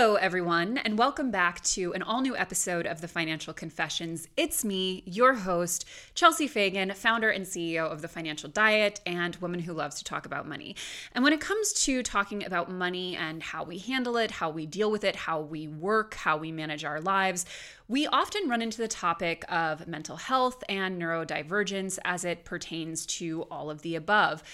Hello, everyone, and welcome back to an all new episode of the Financial Confessions. It's me, your host, Chelsea Fagan, founder and CEO of The Financial Diet and woman who loves to talk about money. And when it comes to talking about money and how we handle it, how we deal with it, how we work, how we manage our lives, we often run into the topic of mental health and neurodivergence as it pertains to all of the above.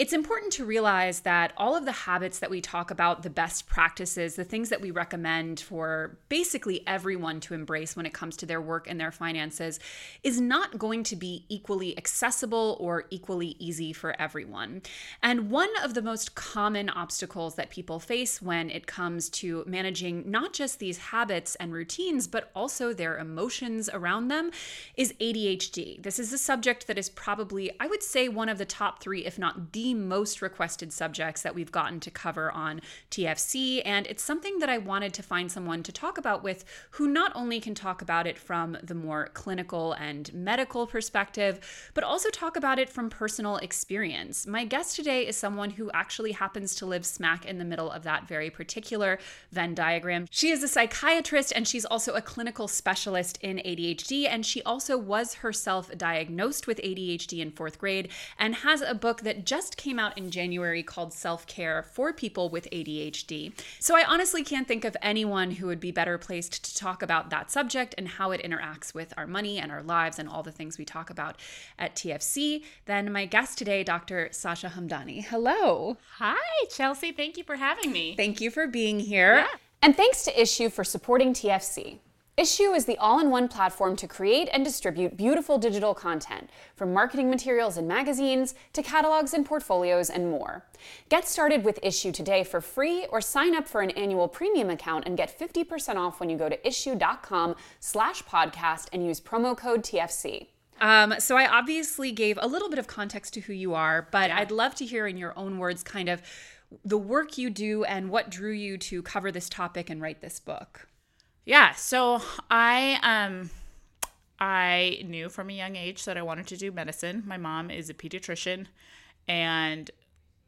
It's important to realize that all of the habits that we talk about, the best practices, the things that we recommend for basically everyone to embrace when it comes to their work and their finances, is not going to be equally accessible or equally easy for everyone. And one of the most common obstacles that people face when it comes to managing not just these habits and routines, but also their emotions around them is ADHD. This is a subject that is probably, I would say, one of the top three, if not the most requested subjects that we've gotten to cover on TFC. And it's something that I wanted to find someone to talk about with who not only can talk about it from the more clinical and medical perspective, but also talk about it from personal experience. My guest today is someone who actually happens to live smack in the middle of that very particular Venn diagram. She is a psychiatrist and she's also a clinical specialist in ADHD. And she also was herself diagnosed with ADHD in fourth grade and has a book that just came out in January called Self Care for People with ADHD. So I honestly can't think of anyone who would be better placed to talk about that subject and how it interacts with our money and our lives and all the things we talk about at TFC than my guest today, Dr. Sasha Hamdani. Hello. Hi, Chelsea. Thank you for having me. Thank you for being here. Yeah. And thanks to Issuu for supporting TFC. Issuu is the all in one platform to create and distribute beautiful digital content, from marketing materials and magazines to catalogs and portfolios and more. Get started with Issuu today for free or sign up for an annual premium account and get 50% off when you go to issuu.com slash podcast and use promo code TFC. Um, so I obviously gave a little bit of context to who you are, but yeah. I'd love to hear in your own words kind of the work you do and what drew you to cover this topic and write this book. Yeah, so I um I knew from a young age that I wanted to do medicine. My mom is a pediatrician and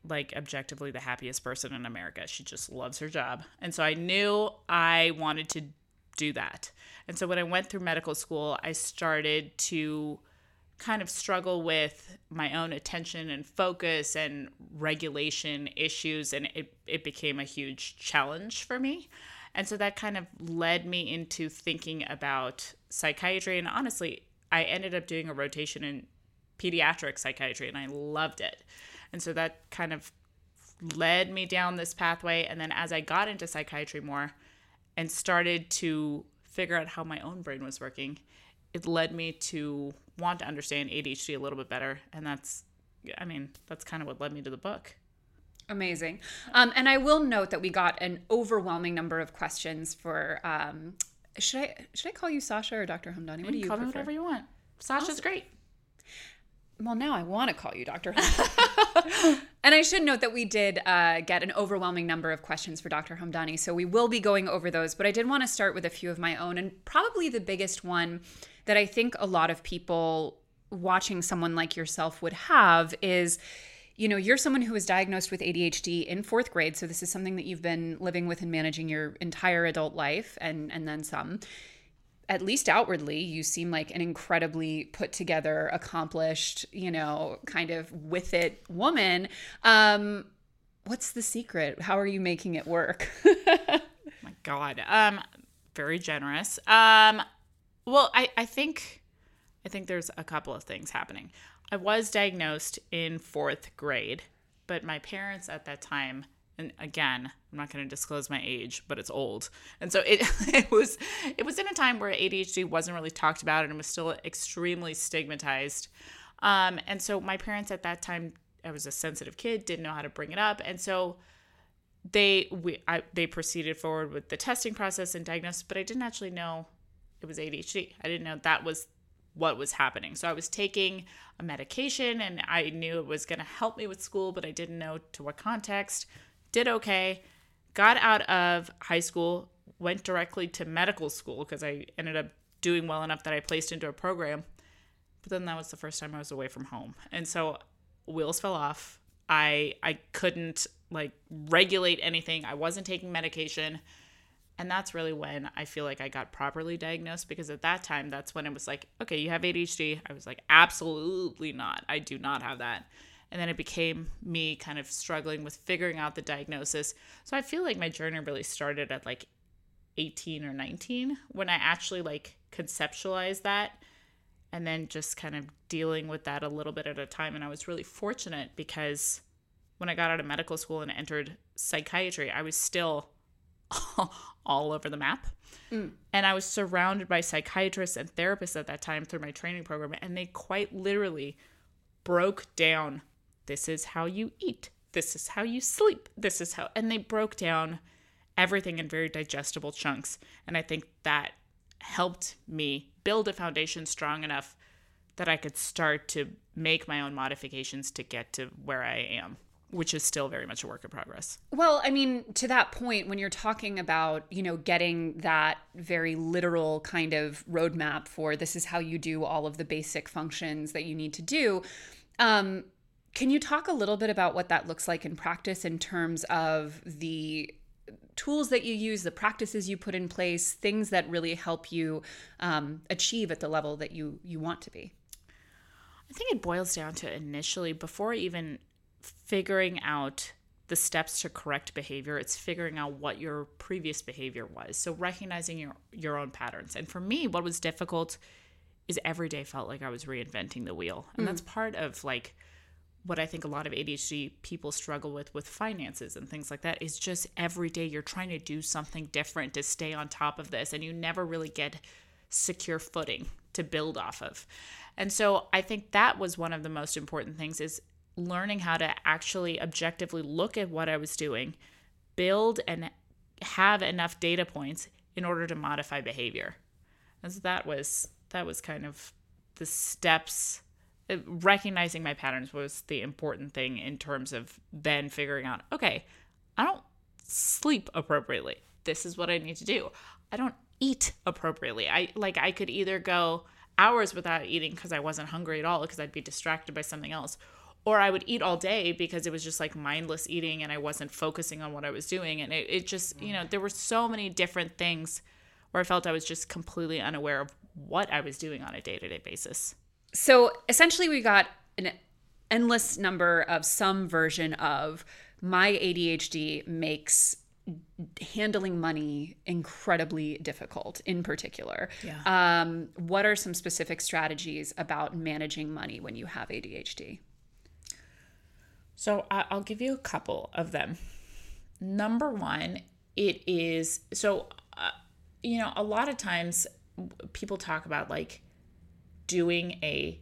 like objectively the happiest person in America. She just loves her job. And so I knew I wanted to do that. And so when I went through medical school, I started to kind of struggle with my own attention and focus and regulation issues and it, it became a huge challenge for me and so that kind of led me into thinking about psychiatry. And honestly, I ended up doing a rotation in pediatric psychiatry and I loved it. And so that kind of led me down this pathway. And then as I got into psychiatry more and started to figure out how my own brain was working, it led me to want to understand ADHD a little bit better. And that's, I mean, that's kind of what led me to the book. Amazing. Um, and I will note that we got an overwhelming number of questions for. Um, should I should I call you Sasha or Dr. Hamdani? What do you call prefer? me whatever you want. Sasha's awesome. great. Well, now I want to call you Dr. and I should note that we did uh, get an overwhelming number of questions for Dr. Hamdani, so we will be going over those. But I did want to start with a few of my own, and probably the biggest one that I think a lot of people watching someone like yourself would have is you know, you're someone who was diagnosed with ADHD in fourth grade. So this is something that you've been living with and managing your entire adult life and, and then some. At least outwardly, you seem like an incredibly put together, accomplished, you know, kind of with it woman. Um, what's the secret? How are you making it work? My God. Um, very generous. Um, well, I, I think I think there's a couple of things happening. I was diagnosed in fourth grade, but my parents at that time, and again, I'm not going to disclose my age, but it's old, and so it it was it was in a time where ADHD wasn't really talked about and it was still extremely stigmatized. Um, and so my parents at that time, I was a sensitive kid, didn't know how to bring it up, and so they we I, they proceeded forward with the testing process and diagnosis, but I didn't actually know it was ADHD. I didn't know that was what was happening. So I was taking a medication and I knew it was going to help me with school, but I didn't know to what context. Did okay. Got out of high school, went directly to medical school because I ended up doing well enough that I placed into a program. But then that was the first time I was away from home. And so wheels fell off. I I couldn't like regulate anything. I wasn't taking medication. And that's really when I feel like I got properly diagnosed because at that time, that's when it was like, okay, you have ADHD. I was like, absolutely not. I do not have that. And then it became me kind of struggling with figuring out the diagnosis. So I feel like my journey really started at like 18 or 19 when I actually like conceptualized that and then just kind of dealing with that a little bit at a time. And I was really fortunate because when I got out of medical school and entered psychiatry, I was still all over the map. Mm. And I was surrounded by psychiatrists and therapists at that time through my training program. And they quite literally broke down this is how you eat, this is how you sleep, this is how, and they broke down everything in very digestible chunks. And I think that helped me build a foundation strong enough that I could start to make my own modifications to get to where I am which is still very much a work in progress. Well, I mean, to that point, when you're talking about, you know, getting that very literal kind of roadmap for this is how you do all of the basic functions that you need to do, um, can you talk a little bit about what that looks like in practice in terms of the tools that you use, the practices you put in place, things that really help you um, achieve at the level that you you want to be? I think it boils down to initially before even figuring out the steps to correct behavior. It's figuring out what your previous behavior was. So recognizing your your own patterns. And for me what was difficult is every day felt like i was reinventing the wheel. And mm. that's part of like what i think a lot of adhd people struggle with with finances and things like that is just every day you're trying to do something different to stay on top of this and you never really get secure footing to build off of. And so i think that was one of the most important things is learning how to actually objectively look at what I was doing, build and have enough data points in order to modify behavior. And so that was that was kind of the steps uh, recognizing my patterns was the important thing in terms of then figuring out okay, I don't sleep appropriately. This is what I need to do. I don't eat appropriately. I like I could either go hours without eating because I wasn't hungry at all because I'd be distracted by something else or I would eat all day because it was just like mindless eating and I wasn't focusing on what I was doing. And it, it just, you know, there were so many different things where I felt I was just completely unaware of what I was doing on a day to day basis. So essentially, we got an endless number of some version of my ADHD makes handling money incredibly difficult in particular yeah. um, what are some specific strategies about managing money when you have adhd so I'll give you a couple of them. Number one, it is so, uh, you know, a lot of times people talk about like doing a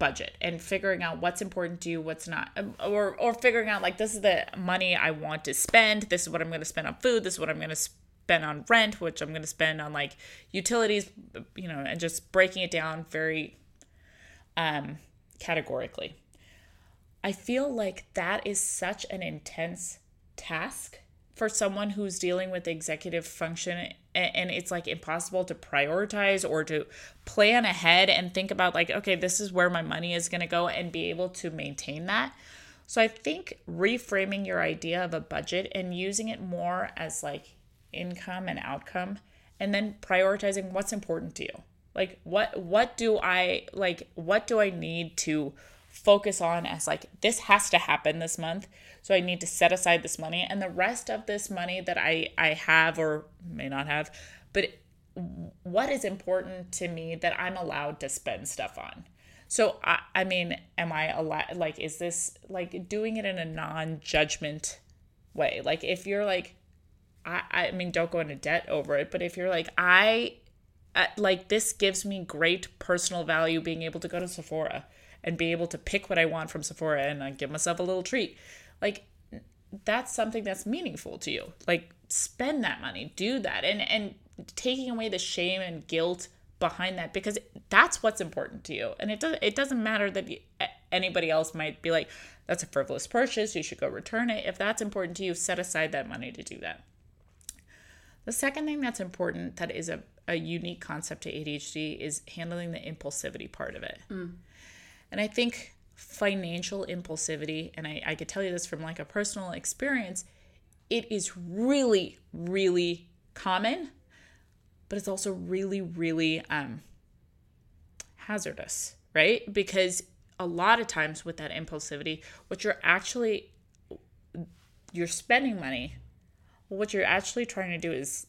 budget and figuring out what's important to you, what's not, um, or or figuring out like this is the money I want to spend. This is what I'm going to spend on food. This is what I'm going to spend on rent, which I'm going to spend on like utilities, you know, and just breaking it down very um categorically. I feel like that is such an intense task for someone who's dealing with executive function and it's like impossible to prioritize or to plan ahead and think about like okay this is where my money is going to go and be able to maintain that. So i think reframing your idea of a budget and using it more as like income and outcome and then prioritizing what's important to you. Like what what do i like what do i need to focus on as like this has to happen this month so i need to set aside this money. And the rest of this money that i i have or may not have but what is important to me that i'm allowed to spend stuff on? So i i mean am i allowed like is this like doing it in a non-judgment way? Like if you're like i i mean don't go into debt over it but if you're like i uh, like this gives me great personal value being able to go to sephora and be able to pick what I want from Sephora and uh, give myself a little treat. Like that's something that's meaningful to you. Like spend that money, do that. And and taking away the shame and guilt behind that because that's what's important to you. And it does it doesn't matter that anybody else might be like that's a frivolous purchase, you should go return it. If that's important to you, set aside that money to do that. The second thing that's important that is a, a unique concept to ADHD is handling the impulsivity part of it. Mm. And I think financial impulsivity, and I, I could tell you this from like a personal experience, it is really, really common, but it's also really, really um, hazardous, right? Because a lot of times with that impulsivity, what you're actually you're spending money. What you're actually trying to do is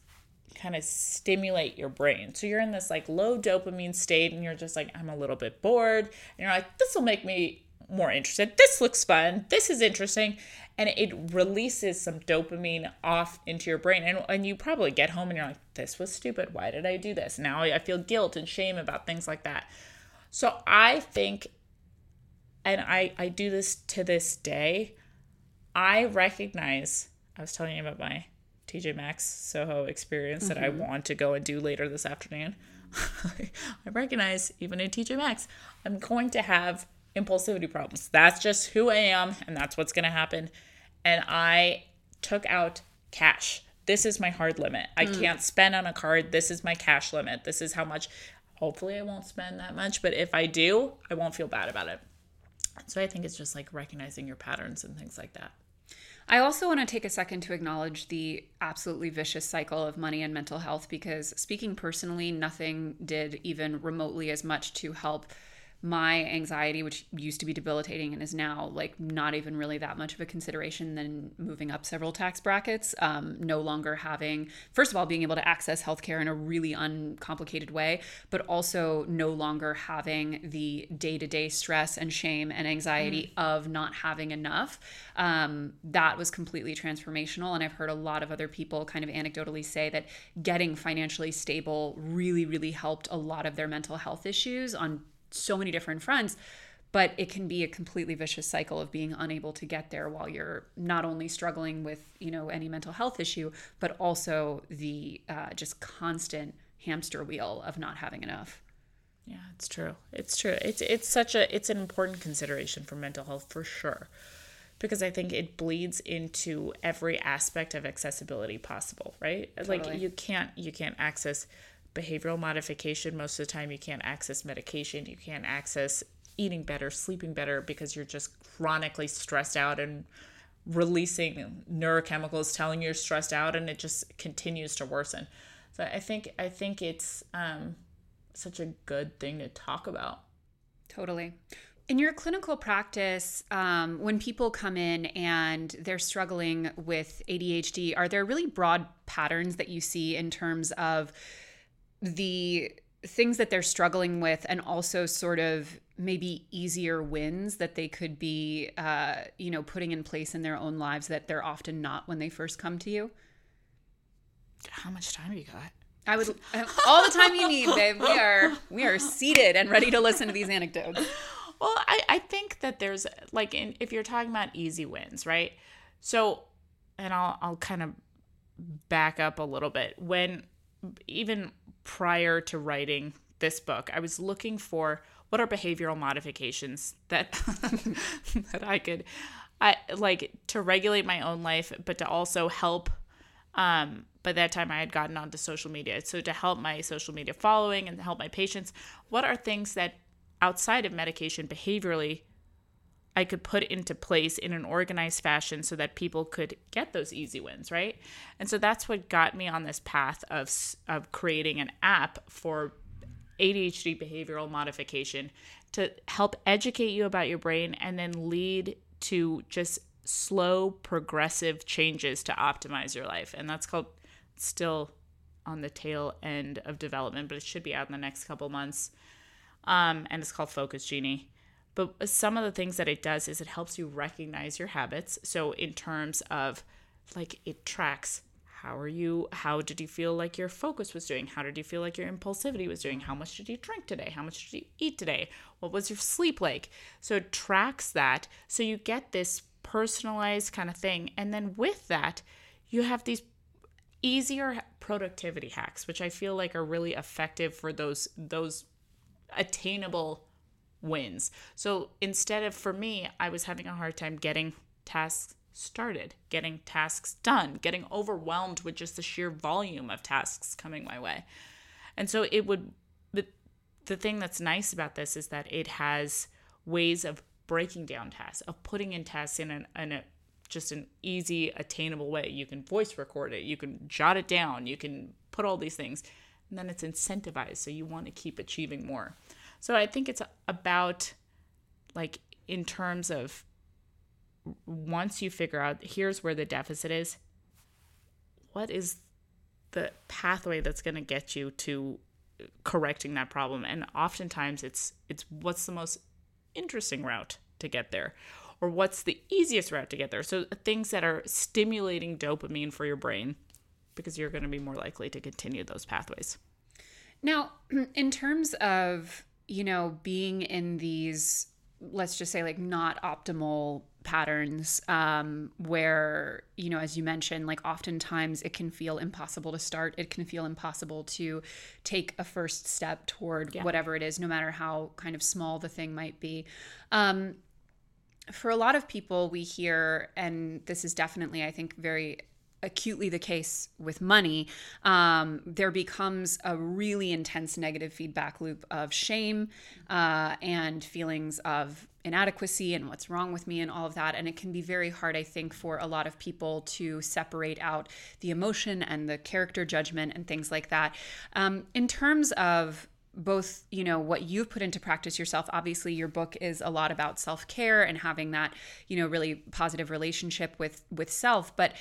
kind of stimulate your brain. So you're in this like low dopamine state and you're just like, I'm a little bit bored. And you're like, this will make me more interested. This looks fun. This is interesting. And it releases some dopamine off into your brain. And, and you probably get home and you're like, this was stupid. Why did I do this? Now I feel guilt and shame about things like that. So I think, and I, I do this to this day, I recognize, I was telling you about my TJ Maxx Soho experience mm-hmm. that I mm-hmm. want to go and do later this afternoon. I recognize, even in TJ Maxx, I'm going to have impulsivity problems. That's just who I am, and that's what's going to happen. And I took out cash. This is my hard limit. I mm. can't spend on a card. This is my cash limit. This is how much. Hopefully, I won't spend that much, but if I do, I won't feel bad about it. So I think it's just like recognizing your patterns and things like that. I also want to take a second to acknowledge the absolutely vicious cycle of money and mental health because, speaking personally, nothing did even remotely as much to help my anxiety, which used to be debilitating and is now like not even really that much of a consideration, than moving up several tax brackets, um, no longer having, first of all, being able to access healthcare in a really uncomplicated way, but also no longer having the day to day stress and shame and anxiety mm. of not having enough. Um, that was completely transformational. And I've heard a lot of other people kind of anecdotally say that getting financially stable really, really helped a lot of their mental health issues on so many different fronts but it can be a completely vicious cycle of being unable to get there while you're not only struggling with you know any mental health issue but also the uh, just constant hamster wheel of not having enough. Yeah it's true. It's true. It's it's such a it's an important consideration for mental health for sure because i think it bleeds into every aspect of accessibility possible right? Totally. like you can't you can't access behavioral modification, most of the time you can't access medication, you can't access eating better, sleeping better because you're just chronically stressed out and releasing neurochemicals telling you you're stressed out and it just continues to worsen. So I think I think it's um, such a good thing to talk about. Totally. In your clinical practice, um, when people come in and they're struggling with ADHD, are there really broad patterns that you see in terms of the things that they're struggling with and also sort of maybe easier wins that they could be uh, you know putting in place in their own lives that they're often not when they first come to you. How much time have you got? I would all the time you need babe. We are we are seated and ready to listen to these anecdotes. Well i, I think that there's like in, if you're talking about easy wins right? So and i'll i'll kind of back up a little bit. When even prior to writing this book, I was looking for what are behavioral modifications that that I could I like to regulate my own life, but to also help um by that time I had gotten onto social media. So to help my social media following and to help my patients, what are things that outside of medication behaviorally I could put into place in an organized fashion so that people could get those easy wins, right? And so that's what got me on this path of of creating an app for ADHD behavioral modification to help educate you about your brain and then lead to just slow progressive changes to optimize your life. And that's called still on the tail end of development, but it should be out in the next couple months. Um, and it's called Focus Genie. But some of the things that it does is it helps you recognize your habits. So, in terms of like it tracks how are you how did you feel like your focus was doing? How did you feel like your impulsivity was doing? How much did you drink today? How much did you eat today? What was your sleep like? So it tracks that. So you get this personalized kind of thing. And then with that you have these easier productivity hacks which i feel like are really effective for those those attainable wins. So instead of for me, I was having a hard time getting tasks started, getting tasks done, getting overwhelmed with just the sheer volume of tasks coming my way. And so it would the the thing that's nice about this is that it has ways of breaking down tasks, of putting in tasks in, an, in a just an easy, attainable way. You can voice record it, you can jot it down, you can put all these things, and then it's incentivized. So you want to keep achieving more. So I think it's about like in terms of once you figure out here's where the deficit is, what is the pathway that's going to get you to correcting that problem and oftentimes it's it's what's the most interesting route to get there or what's the easiest route to get there. So things that are stimulating dopamine for your brain because you're going to be more likely to continue those pathways. Now, in terms of, you know, being in these let's just say like not optimal patterns um, where you know as you mentioned like oftentimes it can feel impossible to start it can feel impossible to take a first step toward yeah. whatever it is no matter how kind of small the thing might be um, for a lot of people, we hear, and this is definitely, I think, very acutely the case with money, um, there becomes a really intense negative feedback loop of shame uh, and feelings of inadequacy and what's wrong with me and all of that. And it can be very hard, I think, for a lot of people to separate out the emotion and the character judgment and things like that. Um, in terms of both you know what you've put into practice yourself obviously your book is a lot about self-care and having that you know really positive relationship with with self but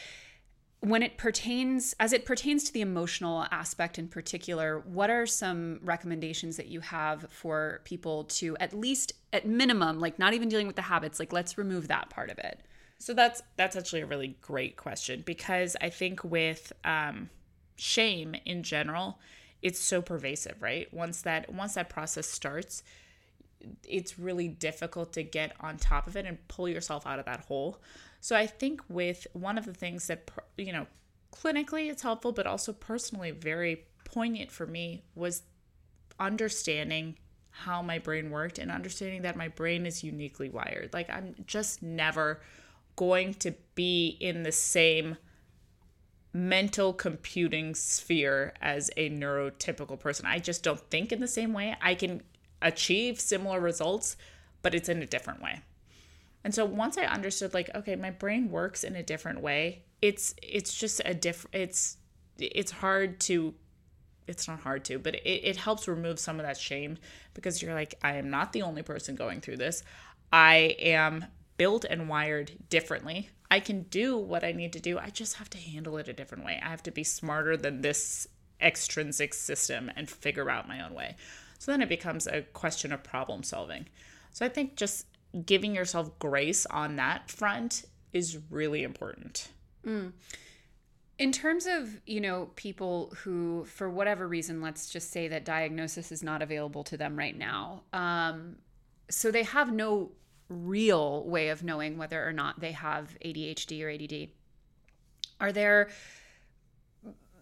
when it pertains as it pertains to the emotional aspect in particular what are some recommendations that you have for people to at least at minimum like not even dealing with the habits like let's remove that part of it so that's that's actually a really great question because i think with um, shame in general it's so pervasive, right? Once that once that process starts, it's really difficult to get on top of it and pull yourself out of that hole. So I think with one of the things that you know, clinically it's helpful but also personally very poignant for me was understanding how my brain worked and understanding that my brain is uniquely wired. Like I'm just never going to be in the same mental computing sphere as a neurotypical person. I just don't think in the same way. I can achieve similar results, but it's in a different way. And so once I understood like okay, my brain works in a different way, it's it's just a different it's it's hard to it's not hard to, but it, it helps remove some of that shame because you're like, I am not the only person going through this. I am built and wired differently. I can do what I need to do. I just have to handle it a different way. I have to be smarter than this extrinsic system and figure out my own way. So then it becomes a question of problem solving. So I think just giving yourself grace on that front is really important. Mm. In terms of, you know, people who, for whatever reason, let's just say that diagnosis is not available to them right now. Um, so they have no real way of knowing whether or not they have ADHD or ADD. Are there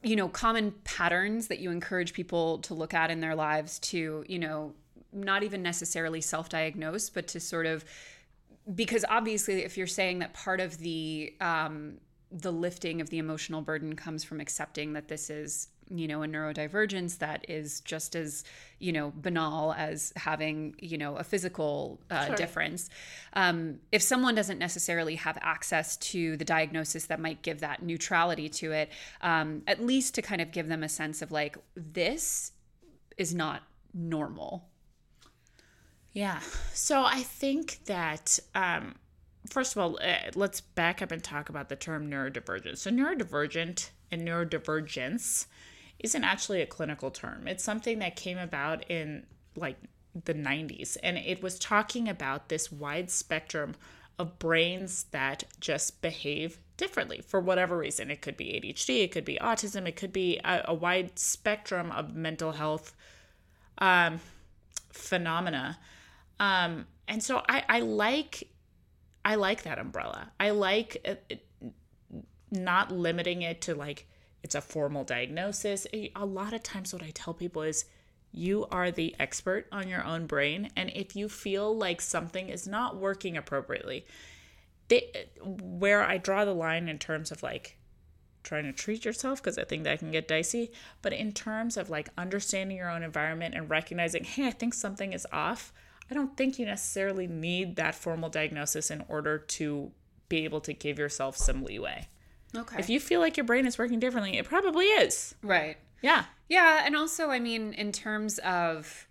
you know common patterns that you encourage people to look at in their lives to, you know, not even necessarily self-diagnose, but to sort of because obviously if you're saying that part of the um the lifting of the emotional burden comes from accepting that this is you know a neurodivergence that is just as you know banal as having you know a physical uh, sure. difference um, if someone doesn't necessarily have access to the diagnosis that might give that neutrality to it um, at least to kind of give them a sense of like this is not normal yeah so i think that um, first of all uh, let's back up and talk about the term neurodivergent so neurodivergent and neurodivergence isn't actually a clinical term. It's something that came about in like the 90s and it was talking about this wide spectrum of brains that just behave differently for whatever reason. It could be ADHD, it could be autism, it could be a, a wide spectrum of mental health um, phenomena. Um, and so I, I like I like that umbrella. I like it, not limiting it to like it's a formal diagnosis. A lot of times, what I tell people is you are the expert on your own brain. And if you feel like something is not working appropriately, they, where I draw the line in terms of like trying to treat yourself, because I think that can get dicey, but in terms of like understanding your own environment and recognizing, hey, I think something is off, I don't think you necessarily need that formal diagnosis in order to be able to give yourself some leeway. Okay. If you feel like your brain is working differently, it probably is. right. Yeah. Yeah, and also, I mean, in terms of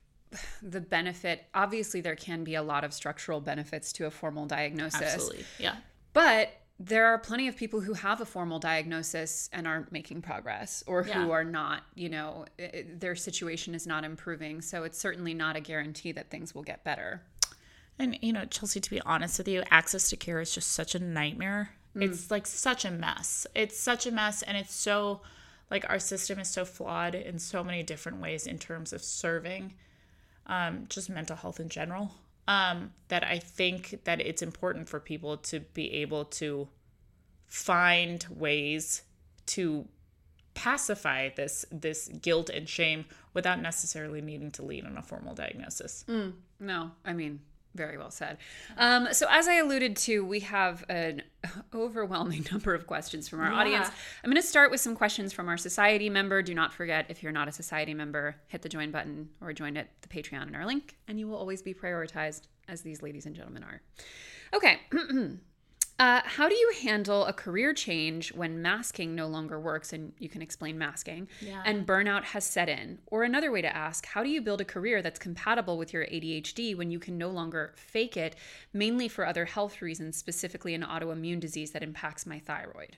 the benefit, obviously there can be a lot of structural benefits to a formal diagnosis. Absolutely. Yeah. But there are plenty of people who have a formal diagnosis and aren't making progress or who Yeah. are not, you know, their situation is not improving. So it's certainly not a guarantee that things will get better. And you know, Chelsea, to be honest with you, access to care is just such a nightmare. It's like such a mess. It's such a mess and it's so like our system is so flawed in so many different ways in terms of serving um, just mental health in general. Um, that I think that it's important for people to be able to find ways to pacify this this guilt and shame without necessarily needing to lead on a formal diagnosis. No, I mean, very well said. Um, so, as I alluded to, we have an overwhelming number of questions from our Yeah. audience. I'm going to start with some questions from our society member. Do not forget, if you're not a society member, hit the join button or join at the Patreon in our link, and you will always be prioritized, as these ladies and gentlemen are. Okay. Uh, how do you handle a career change when masking no longer works? And you can explain masking. Yeah. And burnout has set in. Or another way to ask, how do you build a career that's compatible with your ADHD when you can no longer fake it, mainly for other health reasons, specifically an autoimmune disease that impacts my thyroid?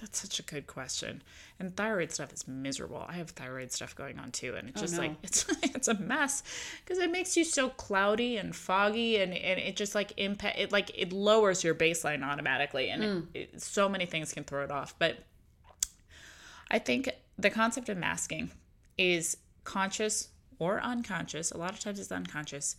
That's such a good question. And thyroid stuff is miserable. I have thyroid stuff going on too, and it's oh, just no. like it's it's a mess because it makes you so cloudy and foggy, and, and it just like impact it like it lowers your baseline automatically, and hmm. it, it, so many things can throw it off. But I think the concept of masking is conscious or unconscious. A lot of times it's unconscious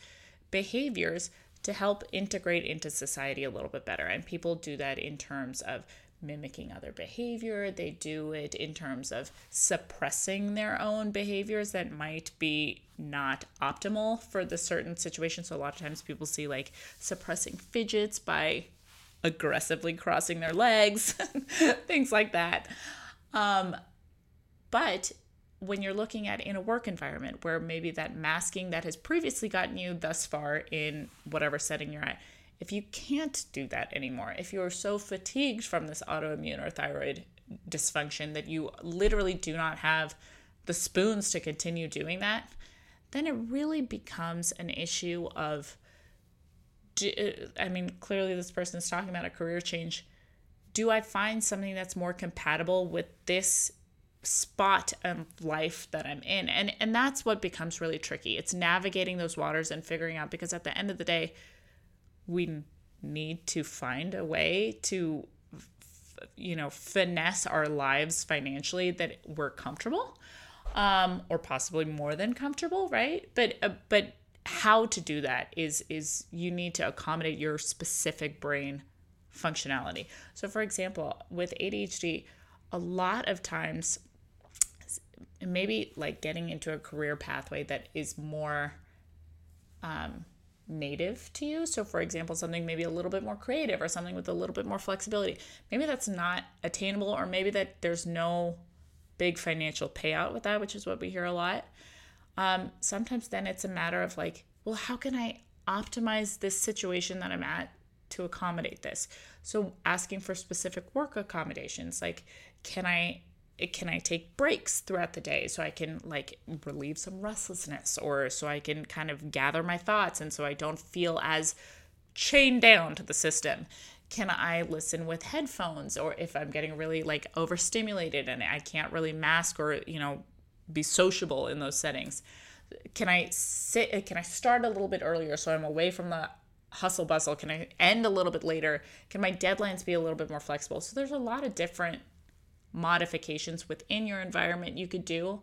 behaviors to help integrate into society a little bit better. And people do that in terms of mimicking other behavior. They do it in terms of suppressing their own behaviors that might be not optimal for the certain situation. So a lot of times people see like suppressing fidgets by aggressively crossing their legs, things like that. Um, but when you're looking at in a work environment where maybe that masking that has previously gotten you thus far in whatever setting you're at, if you can't do that anymore, if you're so fatigued from this autoimmune or thyroid dysfunction that you literally do not have the spoons to continue doing that, then it really becomes an issue of uh, I mean, clearly this person is talking about a career change. Do I find something that's more compatible with this spot of life that I'm in? And and that's what becomes really tricky. It's navigating those waters and figuring out because at the end of the day, we need to find a way to you know finesse our lives financially that we're comfortable um or possibly more than comfortable right? But uh, but how to do that is is you need to accommodate your specific brain functionality. So for example with ADHD a lot of times maybe like getting into a career pathway that is more um, native to you. So, for example, something maybe a little bit more creative or something with a little bit more flexibility. Maybe that's not attainable, or maybe that there's no big financial payout with that, which is what we hear a lot. Um, sometimes then it's a matter of like, well, how can I optimize this situation that I'm at to accommodate this? So, asking for specific work accommodations, like, can I can I take breaks throughout the day so I can like relieve some restlessness or so I can kind of gather my thoughts and so I don't feel as chained down to the system? Can I listen with headphones or if I'm getting really like overstimulated and I can't really mask or, you know, be sociable in those settings? Can I sit uh, can I start a little bit earlier so I'm away from the hustle bustle? Can I end a little bit later? Can my deadlines be a little bit more flexible? So there's a lot of different modifications within your environment you could do.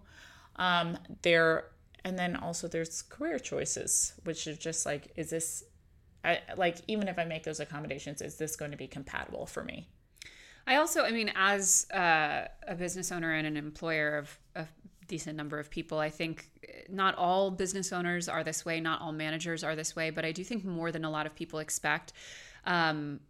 Um, there, and then also there's career choices, which is just like, is this, I, like, even if I make those accommodations, is this going to be compatible for me? I also, I mean, as uh, a business owner and an employer of a decent number of people, I think not all business owners are this way, not all managers are this way, but I do think more than a lot of people expect. Um,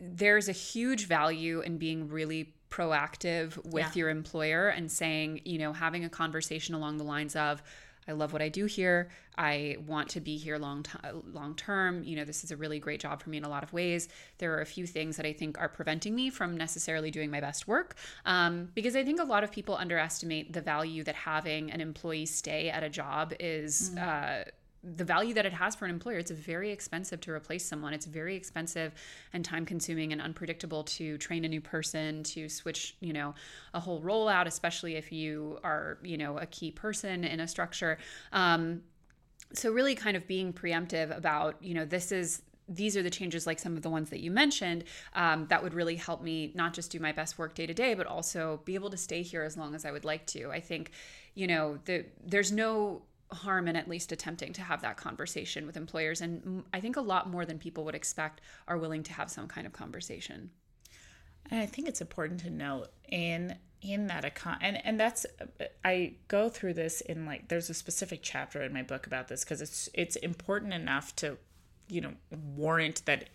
there's a huge value in being really proactive with Yeah. your employer and saying, you know, having a conversation along the lines of, I love what I do here. I want to be here long t- long term. You know, this is a really great job for me in a lot of ways. There are a few things that I think are preventing me from necessarily doing my best work um, because I think a lot of people underestimate the value that having an employee stay at a job is. Mm-hmm. Uh, the value that it has for an employer it's very expensive to replace someone. It's very expensive and time consuming and unpredictable to train a new person to switch you know a whole rollout especially if you are you know a key person in a structure. Um, so really kind of being preemptive about you know this is these are the changes like some of the ones that you mentioned um, that would really help me not just do my best work day to day but also be able to stay here as long as i would like to. I think you know the, there's no harm in at least attempting to have that conversation with employers. And I think a lot more than people would expect are willing to have some kind of conversation. And I think it's important to note in in that account and and that's I go through this in like there's a specific chapter in my book about this because it's it's important enough to you know warrant that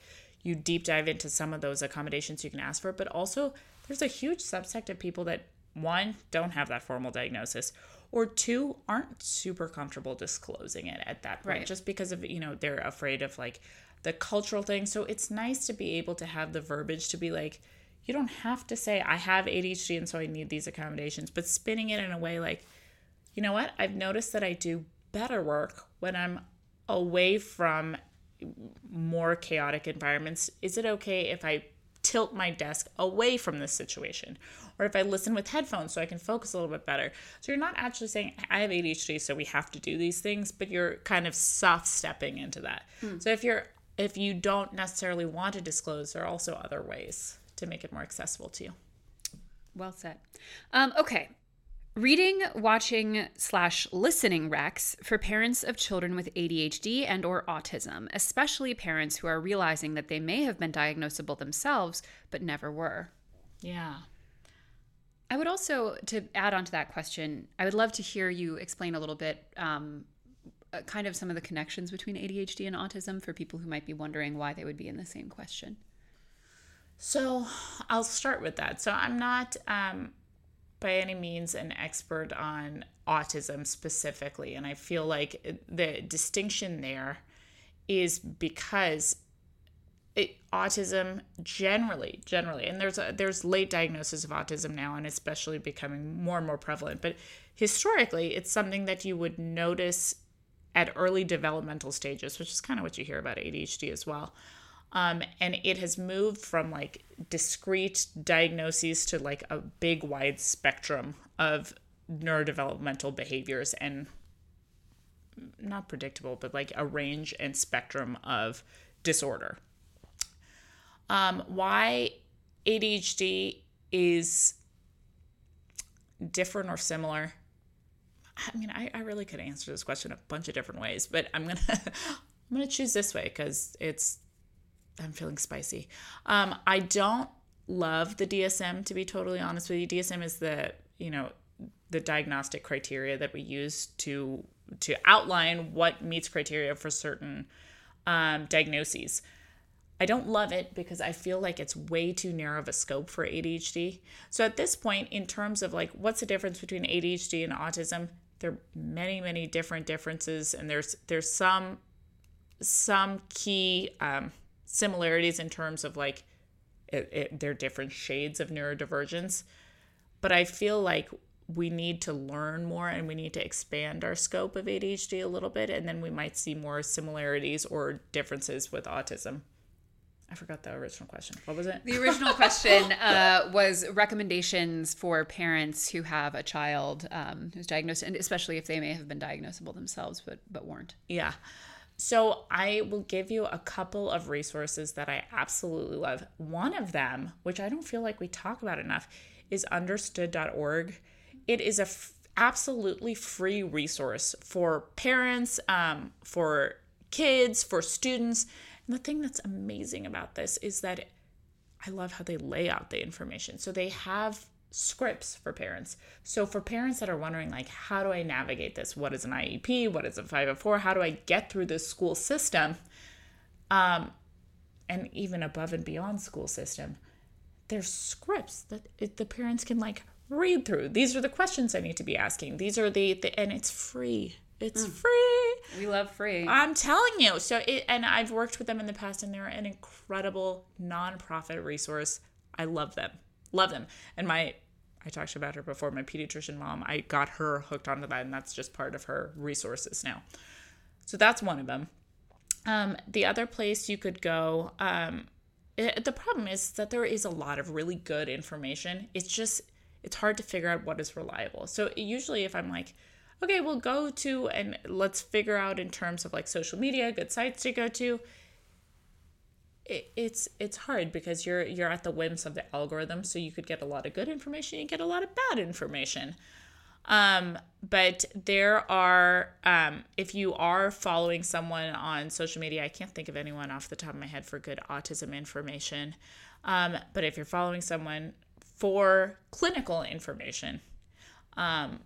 you deep dive into some of those accommodations you can ask for but also there's a huge subset of people that one don't have that formal diagnosis or two aren't super comfortable disclosing it at that point right. just because of you know they're afraid of like the cultural thing. So it's nice to be able to have the verbiage to be like you don't have to say i have adhd and so i need these accommodations but spinning it in a way like you know what? I've noticed that i do better work when i'm away from more chaotic environments. Is it okay if i tilt my desk away from this situation or if I listen with headphones so I can focus a little bit better. So you're not actually saying, I have ADHD, so we have to do these things, but you're kind of soft stepping into that. Hmm. So if you're if you don't necessarily want to disclose, there are also other ways to make it more accessible to you. Well said. Um, okay. Reading, watching, slash listening recs for parents of children with ADHD and or autism, especially parents who are realizing that they may have been diagnosable themselves but never were. Yeah. I would also, to add on to that question, I would love to hear you explain a little bit um, uh, kind of some of the connections between ADHD and autism for people who might be wondering why they would be in the same question. So I'll start with that. So I'm not um, by any means an expert on autism specifically. And I feel like the distinction there is because it, autism generally generally and there's a, there's late diagnosis of autism now and especially becoming more and more prevalent but historically it's something that you would notice at early developmental stages which is kind of what you hear about ADHD as well um, and it has moved from like discrete diagnoses to like a big wide spectrum of neurodevelopmental behaviors and not predictable but like a range and spectrum of disorder um, why ADHD is different or similar. I mean, I, I really could answer this question a bunch of different ways, but I'm gonna I'm gonna choose this way because it's I'm feeling spicy. Um, I don't love the DSM to be totally honest with you. DSM is the you know the diagnostic criteria that we use to to outline what meets criteria for certain um, diagnoses. I don't love it because I feel like it's way too narrow of a scope for ADHD. So at this point, in terms of like what's the difference between ADHD and autism, there are many, many different differences, and there's there's some some key um, similarities in terms of like it, it, they're different shades of neurodivergence. But I feel like we need to learn more and we need to expand our scope of ADHD a little bit, and then we might see more similarities or differences with autism. I forgot the original question. What was it? The original question uh, was recommendations for parents who have a child um, who's diagnosed, and especially if they may have been diagnosable themselves, but but weren't. Yeah. So I will give you a couple of resources that I absolutely love. One of them, which I don't feel like we talk about enough, is understood.org. It is a f- absolutely free resource for parents, um, for kids, for students and the thing that's amazing about this is that I love how they lay out the information. So they have scripts for parents. So for parents that are wondering like how do I navigate this? What is an IEP? What is a 504? How do I get through this school system? Um and even above and beyond school system, there's scripts that it, the parents can like read through. These are the questions I need to be asking. These are the, the and it's free. It's free. We love free. I'm telling you. So it and I've worked with them in the past and they're an incredible nonprofit resource. I love them. Love them. And my I talked about her before, my pediatrician mom, I got her hooked onto that and that's just part of her resources now. So that's one of them. Um, the other place you could go, um, it, the problem is that there is a lot of really good information. It's just it's hard to figure out what is reliable. So usually if I'm like, okay, we'll go to and let's figure out in terms of like social media, good sites to go to. It, it's it's hard because you're you're at the whims of the algorithm. So you could get a lot of good information, you get a lot of bad information. Um, but there are, um, if you are following someone on social media, I can't think of anyone off the top of my head for good autism information. Um, but if you're following someone for clinical information, um,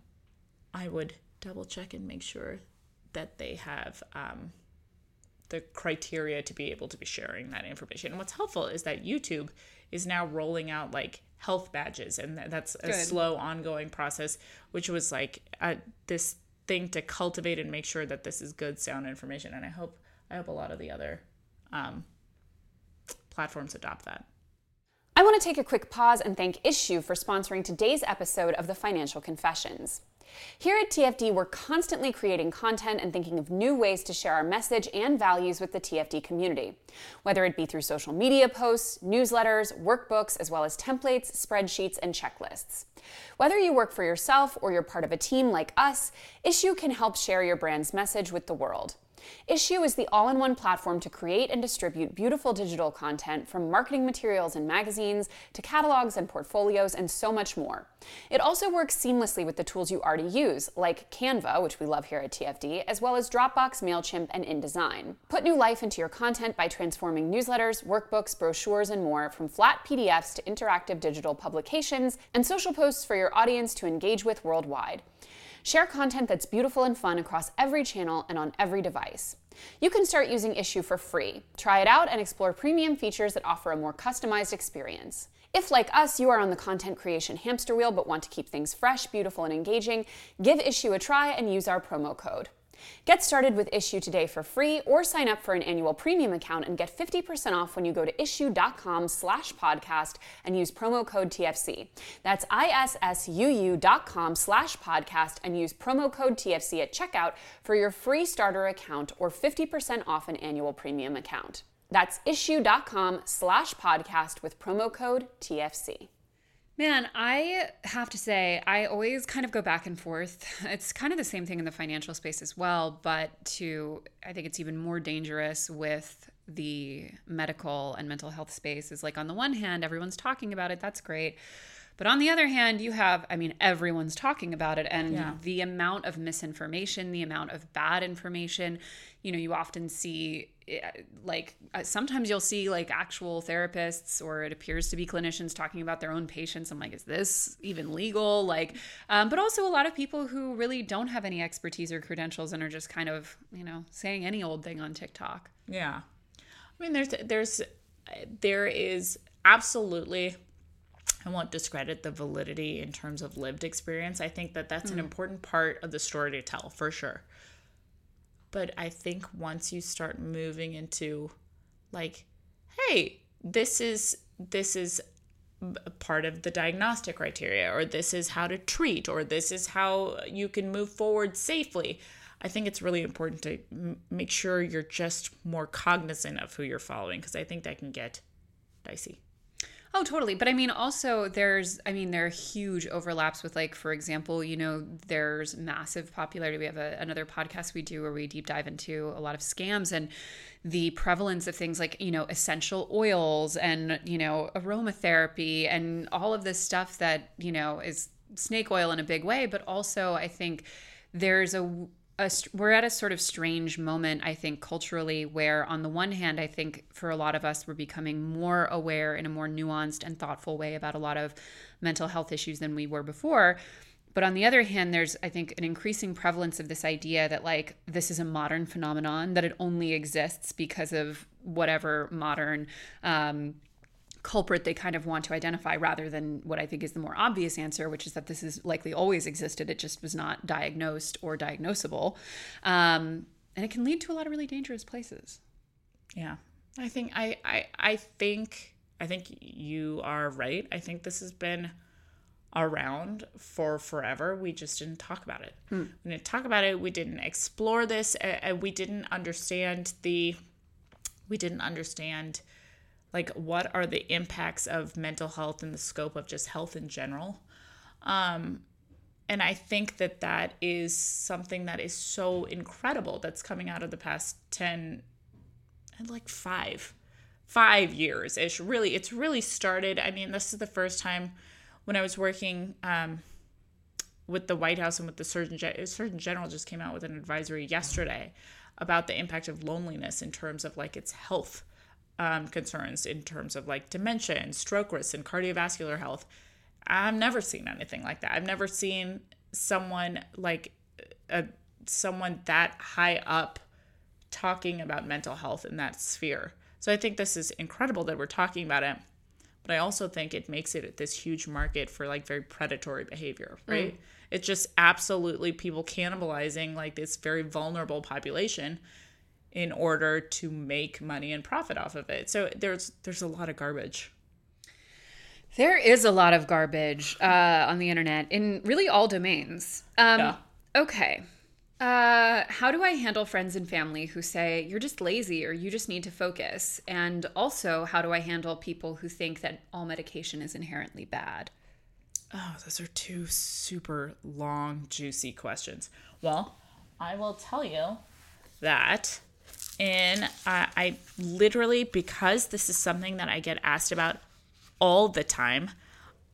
I would double check and make sure that they have um, the criteria to be able to be sharing that information. And what's helpful is that YouTube is now rolling out like health badges, and that's a Good. slow, ongoing process, which was like a, this thing to cultivate and make sure that this is good, sound information. And I hope I hope a lot of the other um, platforms adopt that. I want to take a quick pause and thank Issuu for sponsoring today's episode of the Financial Confessions. Here at TFD, we're constantly creating content and thinking of new ways to share our message and values with the TFD community, whether it be through social media posts, newsletters, workbooks, as well as templates, spreadsheets, and checklists. Whether you work for yourself or you're part of a team like us, Issuu can help share your brand's message with the world. Issuu is the all in one platform to create and distribute beautiful digital content from marketing materials and magazines to catalogs and portfolios and so much more. It also works seamlessly with the tools you already use, like Canva, which we love here at TFD, as well as Dropbox, MailChimp, and InDesign. Put new life into your content by transforming newsletters, workbooks, brochures, and more from flat PDFs to interactive digital publications and social posts for your audience to engage with worldwide. Share content that's beautiful and fun across every channel and on every device. You can start using Issuu for free. Try it out and explore premium features that offer a more customized experience. If, like us, you are on the content creation hamster wheel but want to keep things fresh, beautiful, and engaging, give Issuu a try and use our promo code. Get started with Issuu today for free or sign up for an annual premium account and get 50% off when you go to issuu.com slash podcast and use promo code TFC. That's issuu.com slash podcast and use promo code TFC at checkout for your free starter account or 50% off an annual premium account. That's issuu.com slash podcast with promo code TFC. Man, I have to say, I always kind of go back and forth. It's kind of the same thing in the financial space as well, but to, I think it's even more dangerous with the medical and mental health space is like on the one hand, everyone's talking about it, that's great. But on the other hand, you have, I mean, everyone's talking about it, and yeah. the amount of misinformation, the amount of bad information, you know, you often see eh, like uh, sometimes you'll see like actual therapists or it appears to be clinicians talking about their own patients i'm like is this even legal like um, but also a lot of people who really don't have any expertise or credentials and are just kind of you know saying any old thing on tiktok yeah i mean there's there's there is absolutely I won't discredit the validity in terms of lived experience. I think that that's mm. an hmm. important part of the story to tell for sure. But I think once you start moving into like, hey, this is this is part of the diagnostic criteria or this is how to treat or this is how you can move forward safely. I think it's really important to m- make sure you're just more cognizant of who you're following because I think that can get dicey. Oh, totally. But I mean, also, there's, I mean, there are huge overlaps with, like, for example, you know, there's massive popularity. We have a, another podcast we do where we deep dive into a lot of scams and the prevalence of things like, you know, essential oils and, you know, aromatherapy and all of this stuff that, you know, is snake oil in a big way. But also, I think there's a, a, we're at a sort of strange moment, I think, culturally, where on the one hand, I think for a lot of us, we're becoming more aware in a more nuanced and thoughtful way about a lot of mental health issues than we were before. But on the other hand, there's, I think, an increasing prevalence of this idea that, like, this is a modern phenomenon, that it only exists because of whatever modern, um, culprit they kind of want to identify rather than what I think is the more obvious answer, which is that this has likely always existed. It just was not diagnosed or diagnosable. Um, and it can lead to a lot of really dangerous places. Yeah. I think I, I I think I think you are right. I think this has been around for forever. We just didn't talk about it. Hmm. We didn't talk about it. We didn't explore this. And we didn't understand the. We didn't understand, like, what are the impacts of mental health and the scope of just health in general. Um, and I think that that is something that is so incredible that's coming out of the past 10 and like 5 5 years ish really it's really started I mean this is the first time when I was working um, with the White House and with the Surgeon, Surgeon General just came out with an advisory yesterday about the impact of loneliness in terms of like its health um, concerns, in terms of like dementia and stroke risks and cardiovascular health. I've never seen anything like that. I've never seen someone like a someone that high up talking about mental health in that sphere. So I think this is incredible that we're talking about it but I also think it makes it this huge market for like very predatory behavior, mm. right? Mm. It's just absolutely people cannibalizing like this very vulnerable population in order to make money and profit off of it. So there's there's a lot of garbage. There is a lot of garbage uh, on the internet in really all domains. Um, yeah. Okay. Uh, how do I handle friends and family who say you're just lazy or you just need to focus? And also, how do I handle people who think that all medication is inherently bad? Oh, those are two super long, juicy questions. Well, I will tell you that in I literally because this is something that I get asked about all the time.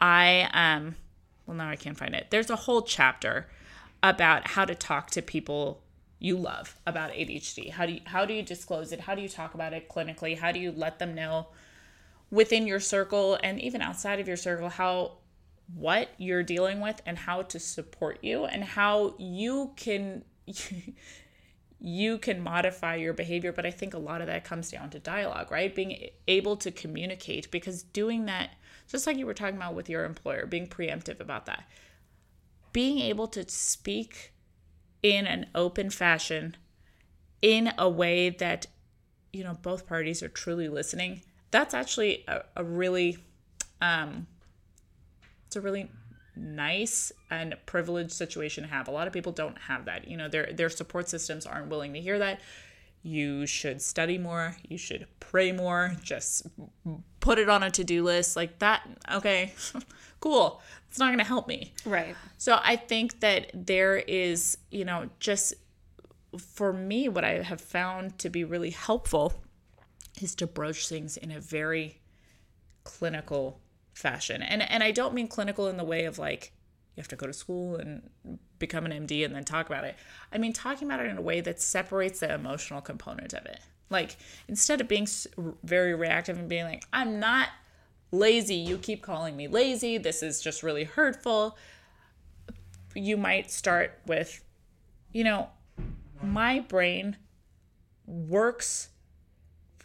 I um well now I can't find it. There's a whole chapter about how to talk to people you love about ADHD. How do you how do you disclose it? How do you talk about it clinically? How do you let them know within your circle and even outside of your circle how what you're dealing with and how to support you and how you can you can modify your behavior but i think a lot of that comes down to dialogue right? Being able to communicate because doing that just like you were talking about with your employer being preemptive about that being able to speak in an open fashion in a way that you know both parties are truly listening that's actually a, a really um it's a really nice and privileged situation to have. A lot of people don't have that. You know their their support systems aren't willing to hear that. You should study more. You should pray more. Just put it on a to-do list like that. Okay cool. It's not going to help me. Right. So I think that there is, you know, just for me, what I have found to be really helpful is to broach things in a very clinical fashion. And and I don't mean clinical in the way of like you have to go to school and become an MD and then talk about it. I mean talking about it in a way that separates the emotional component of it. Like instead of being very reactive and being like I'm not lazy. You keep calling me lazy. This is just really hurtful. You might start with, you know, my brain works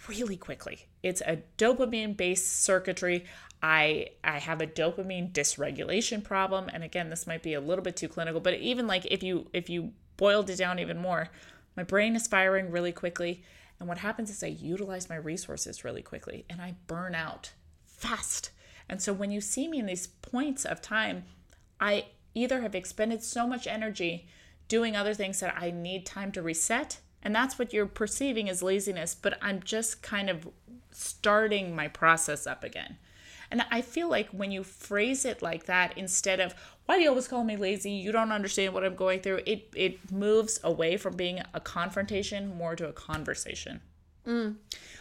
really quickly. It's a dopamine based circuitry. I I have a dopamine dysregulation problem and again this might be a little bit too clinical but even like if you if you boiled it down even more my brain is firing really quickly and what happens is I utilize my resources really quickly and I burn out fast. And so when you see me in these points of time, I either have expended so much energy doing other things that I need time to reset. And that's what you're perceiving as laziness, but I'm just kind of starting my process up again. And I feel like when you phrase it like that, instead of, why do you always call me lazy? You don't understand what I'm going through. It, it moves away from being a confrontation more to a conversation. Mm.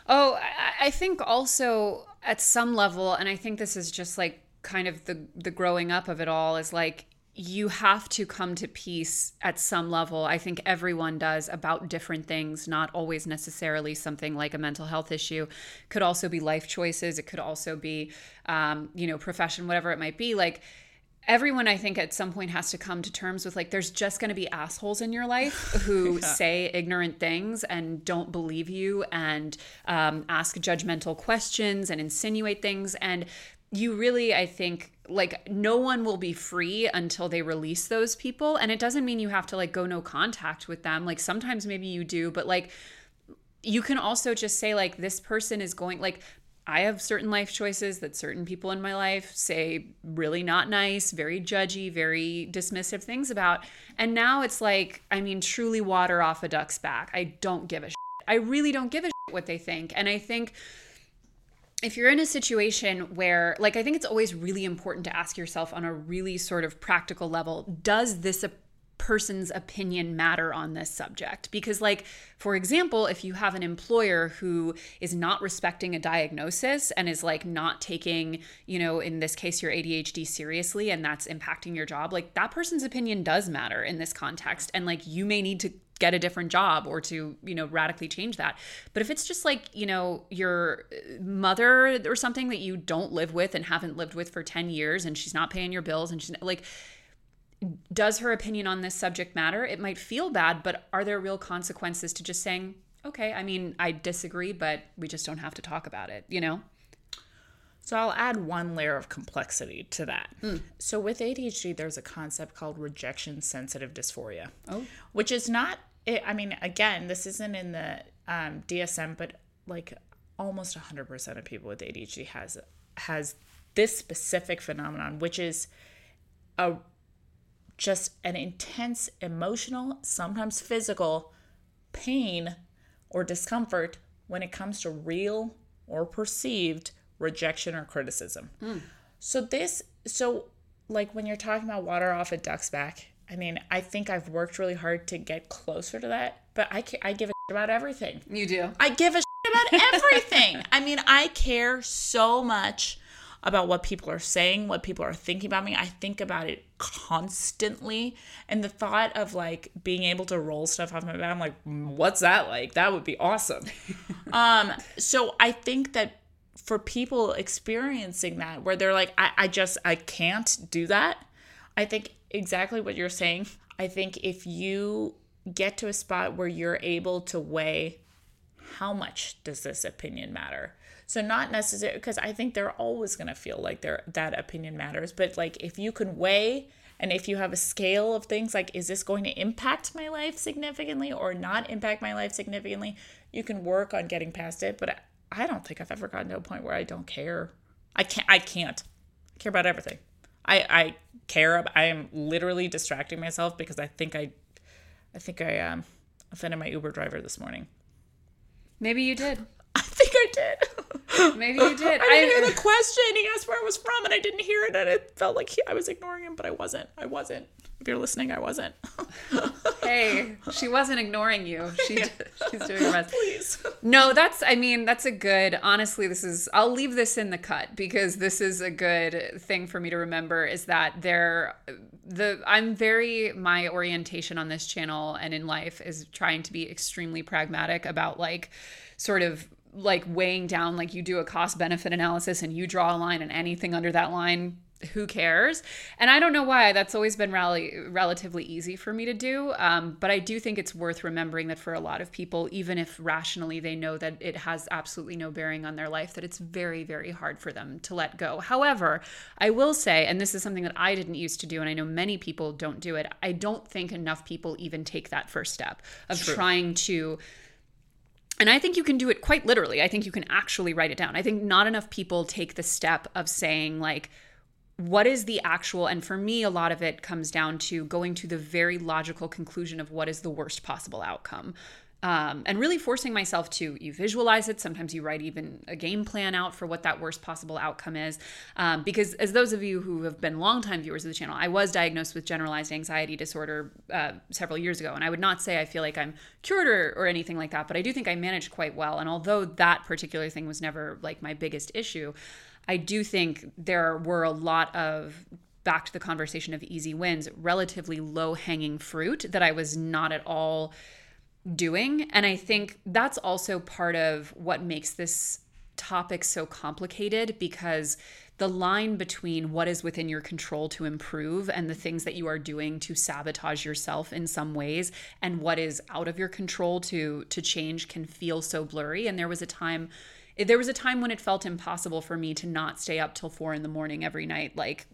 Oh, I, I think also at some level, and I think this is just like kind of the the growing up of it all is like you have to come to peace at some level. I think everyone does about different things, not always necessarily something like a mental health issue. Could also be life choices. It could also be, um, you know, profession, whatever it might be. Like everyone I think at some point has to come to terms with like there's just going to be assholes in your life who yeah. say ignorant things and don't believe you and um, ask judgmental questions and insinuate things and you really I think like no one will be free until they release those people and it doesn't mean you have to like go no contact with them like sometimes maybe you do but like you can also just say like this person is going like I have certain life choices that certain people in my life say really not nice, very judgy, very dismissive things about. And now it's like, I mean, truly water off a duck's back. I don't give a shit. I really don't give a shit what they think. And I think if you're in a situation where, like, I think it's always really important to ask yourself on a really sort of practical level does this person's opinion matter on this subject? Because like for example if you have an employer who is not respecting a diagnosis and is like not taking you know in this case your ADHD seriously and that's impacting your job like that person's opinion does matter in this context. And like you may need to get a different job or to you know radically change that but if it's just like you know your mother or something that you don't live with and haven't lived with for 10 years and she's not paying your bills and she's like does her opinion on this subject matter? It might feel bad, but are there real consequences to just saying, okay, I mean, I disagree, but we just don't have to talk about it, you know? So I'll add one layer of complexity to that. Mm. So with ADHD, there's a concept called rejection sensitive dysphoria, oh. which is not, I mean, again, this isn't in the um, DSM, but like almost 100% of people with ADHD has has this specific phenomenon, which is a just an intense emotional, sometimes physical pain or discomfort when it comes to real or perceived rejection or criticism. Mm. So this so like when you're talking about water off a duck's back, I mean, I think I've worked really hard to get closer to that, but I I give a shit about everything. You do. I give a shit about everything. I mean, I care so much about what people are saying, what people are thinking about me. I think about it constantly. And the thought of like being able to roll stuff off my back, I'm like, what's that like? That would be awesome. um, so I think that for people experiencing that, where they're like, I, I just, I can't do that. I think exactly what you're saying. I think if you get to a spot where you're able to weigh how much does this opinion matter? So not necessarily because I think they're always going to feel like their that opinion matters, but like if you can weigh and if you have a scale of things like is this going to impact my life significantly or not impact my life significantly, you can work on getting past it, but I don't think I've ever gotten to a point where I don't care. I can't I can't care about everything. I I care I am literally distracting myself because I think I I think I um offended my Uber driver this morning. Maybe you did. I think I did. Maybe you did. I didn't I, hear the question. He asked where I was from, and I didn't hear it, and it felt like he, I was ignoring him, but I wasn't. I wasn't. If you're listening, I wasn't. hey, she wasn't ignoring you. She, yeah. she's doing her best. Please. No, that's. I mean, that's a good. Honestly, this is. I'll leave this in the cut because this is a good thing for me to remember. Is that there. The I'm very my orientation on this channel and in life is trying to be extremely pragmatic about like sort of like weighing down like you do a cost benefit analysis and you draw a line and anything under that line who cares and i don't know why that's always been rally, relatively easy for me to do um, but i do think it's worth remembering that for a lot of people even if rationally they know that it has absolutely no bearing on their life that it's very very hard for them to let go however i will say and this is something that i didn't used to do and i know many people don't do it i don't think enough people even take that first step of trying to and I think you can do it quite literally. I think you can actually write it down. I think not enough people take the step of saying, like, what is the actual, and for me, a lot of it comes down to going to the very logical conclusion of what is the worst possible outcome. Um, and really forcing myself to you visualize it. Sometimes you write even a game plan out for what that worst possible outcome is. Um, because as those of you who have been longtime viewers of the channel i was diagnosed with generalized anxiety disorder uh, several years ago. And i would not say i feel like i'm cured or, or anything like that but i do think i managed quite well. And although that particular thing was never like my biggest issue i do think there were a lot of back to the conversation of easy wins relatively low hanging fruit that i was not at all doing. And I think that's also part of what makes this topic so complicated because the line between what is within your control to improve and the things that you are doing to sabotage yourself in some ways and what is out of your control to to change can feel so blurry and there was a time there was a time when it felt impossible for me to not stay up till 4 in the morning every night like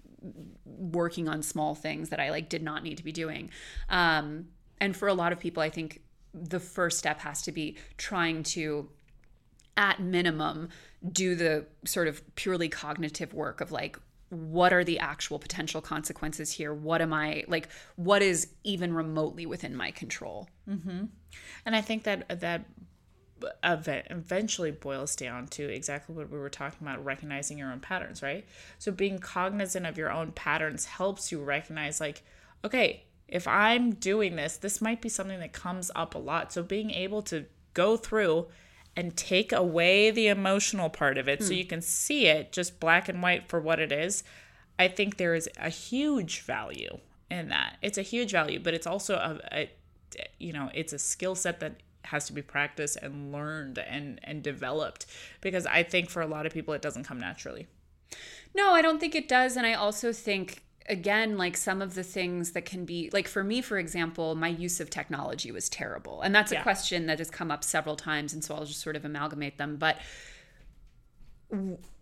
working on small things that I like did not need to be doing. Um and for a lot of people I think the first step has to be trying to at minimum do the sort of purely cognitive work of like what are the actual potential consequences here? What am i like what is even remotely within my control? Mm-hmm. and i think that that eventually boils down to exactly what we were talking about recognizing your own patterns right so being cognizant of your own patterns helps you recognize like okay if i'm doing this this might be something that comes up a lot so being able to go through and take away the emotional part of it so hmm. you can see it just black and white for what it is, I think there is a huge value in that. It's a huge value, but it's also a, a you know, it's a skill set that has to be practiced and learned and and developed because I think for a lot of people it doesn't come naturally. No, I don't think it does and I also think again like some of the things that can be like for me for example my use of technology was terrible and that's a yeah. question that has come up several times and so i'll just sort of amalgamate them but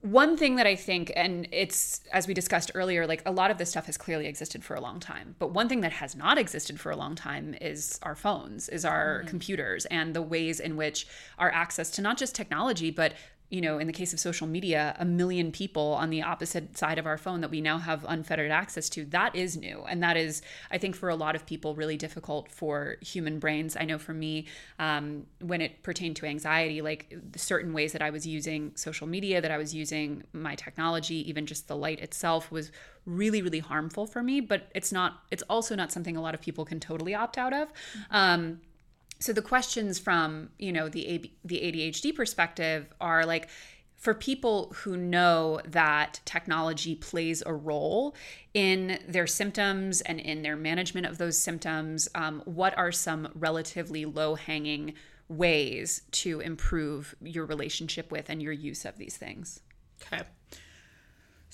one thing that I think, and it's as we discussed earlier, like a lot of this stuff has clearly existed for a long time. But one thing that has not existed for a long time is our phones, is our mm-hmm. computers, and the ways in which our access to not just technology, but you know, in the case of social media, a million people on the opposite side of our phone that we now have unfettered access to, that is new. And that is, I think, for a lot of people, really difficult for human brains. I know for me, um, when it pertained to anxiety, like certain ways that I was using social media, that I was using my technology, even just the light itself was really, really harmful for me. But it's not, it's also not something a lot of people can totally opt out of. Um, so the questions from you know the the ADHD perspective are like for people who know that technology plays a role in their symptoms and in their management of those symptoms, um, what are some relatively low hanging ways to improve your relationship with and your use of these things? Okay.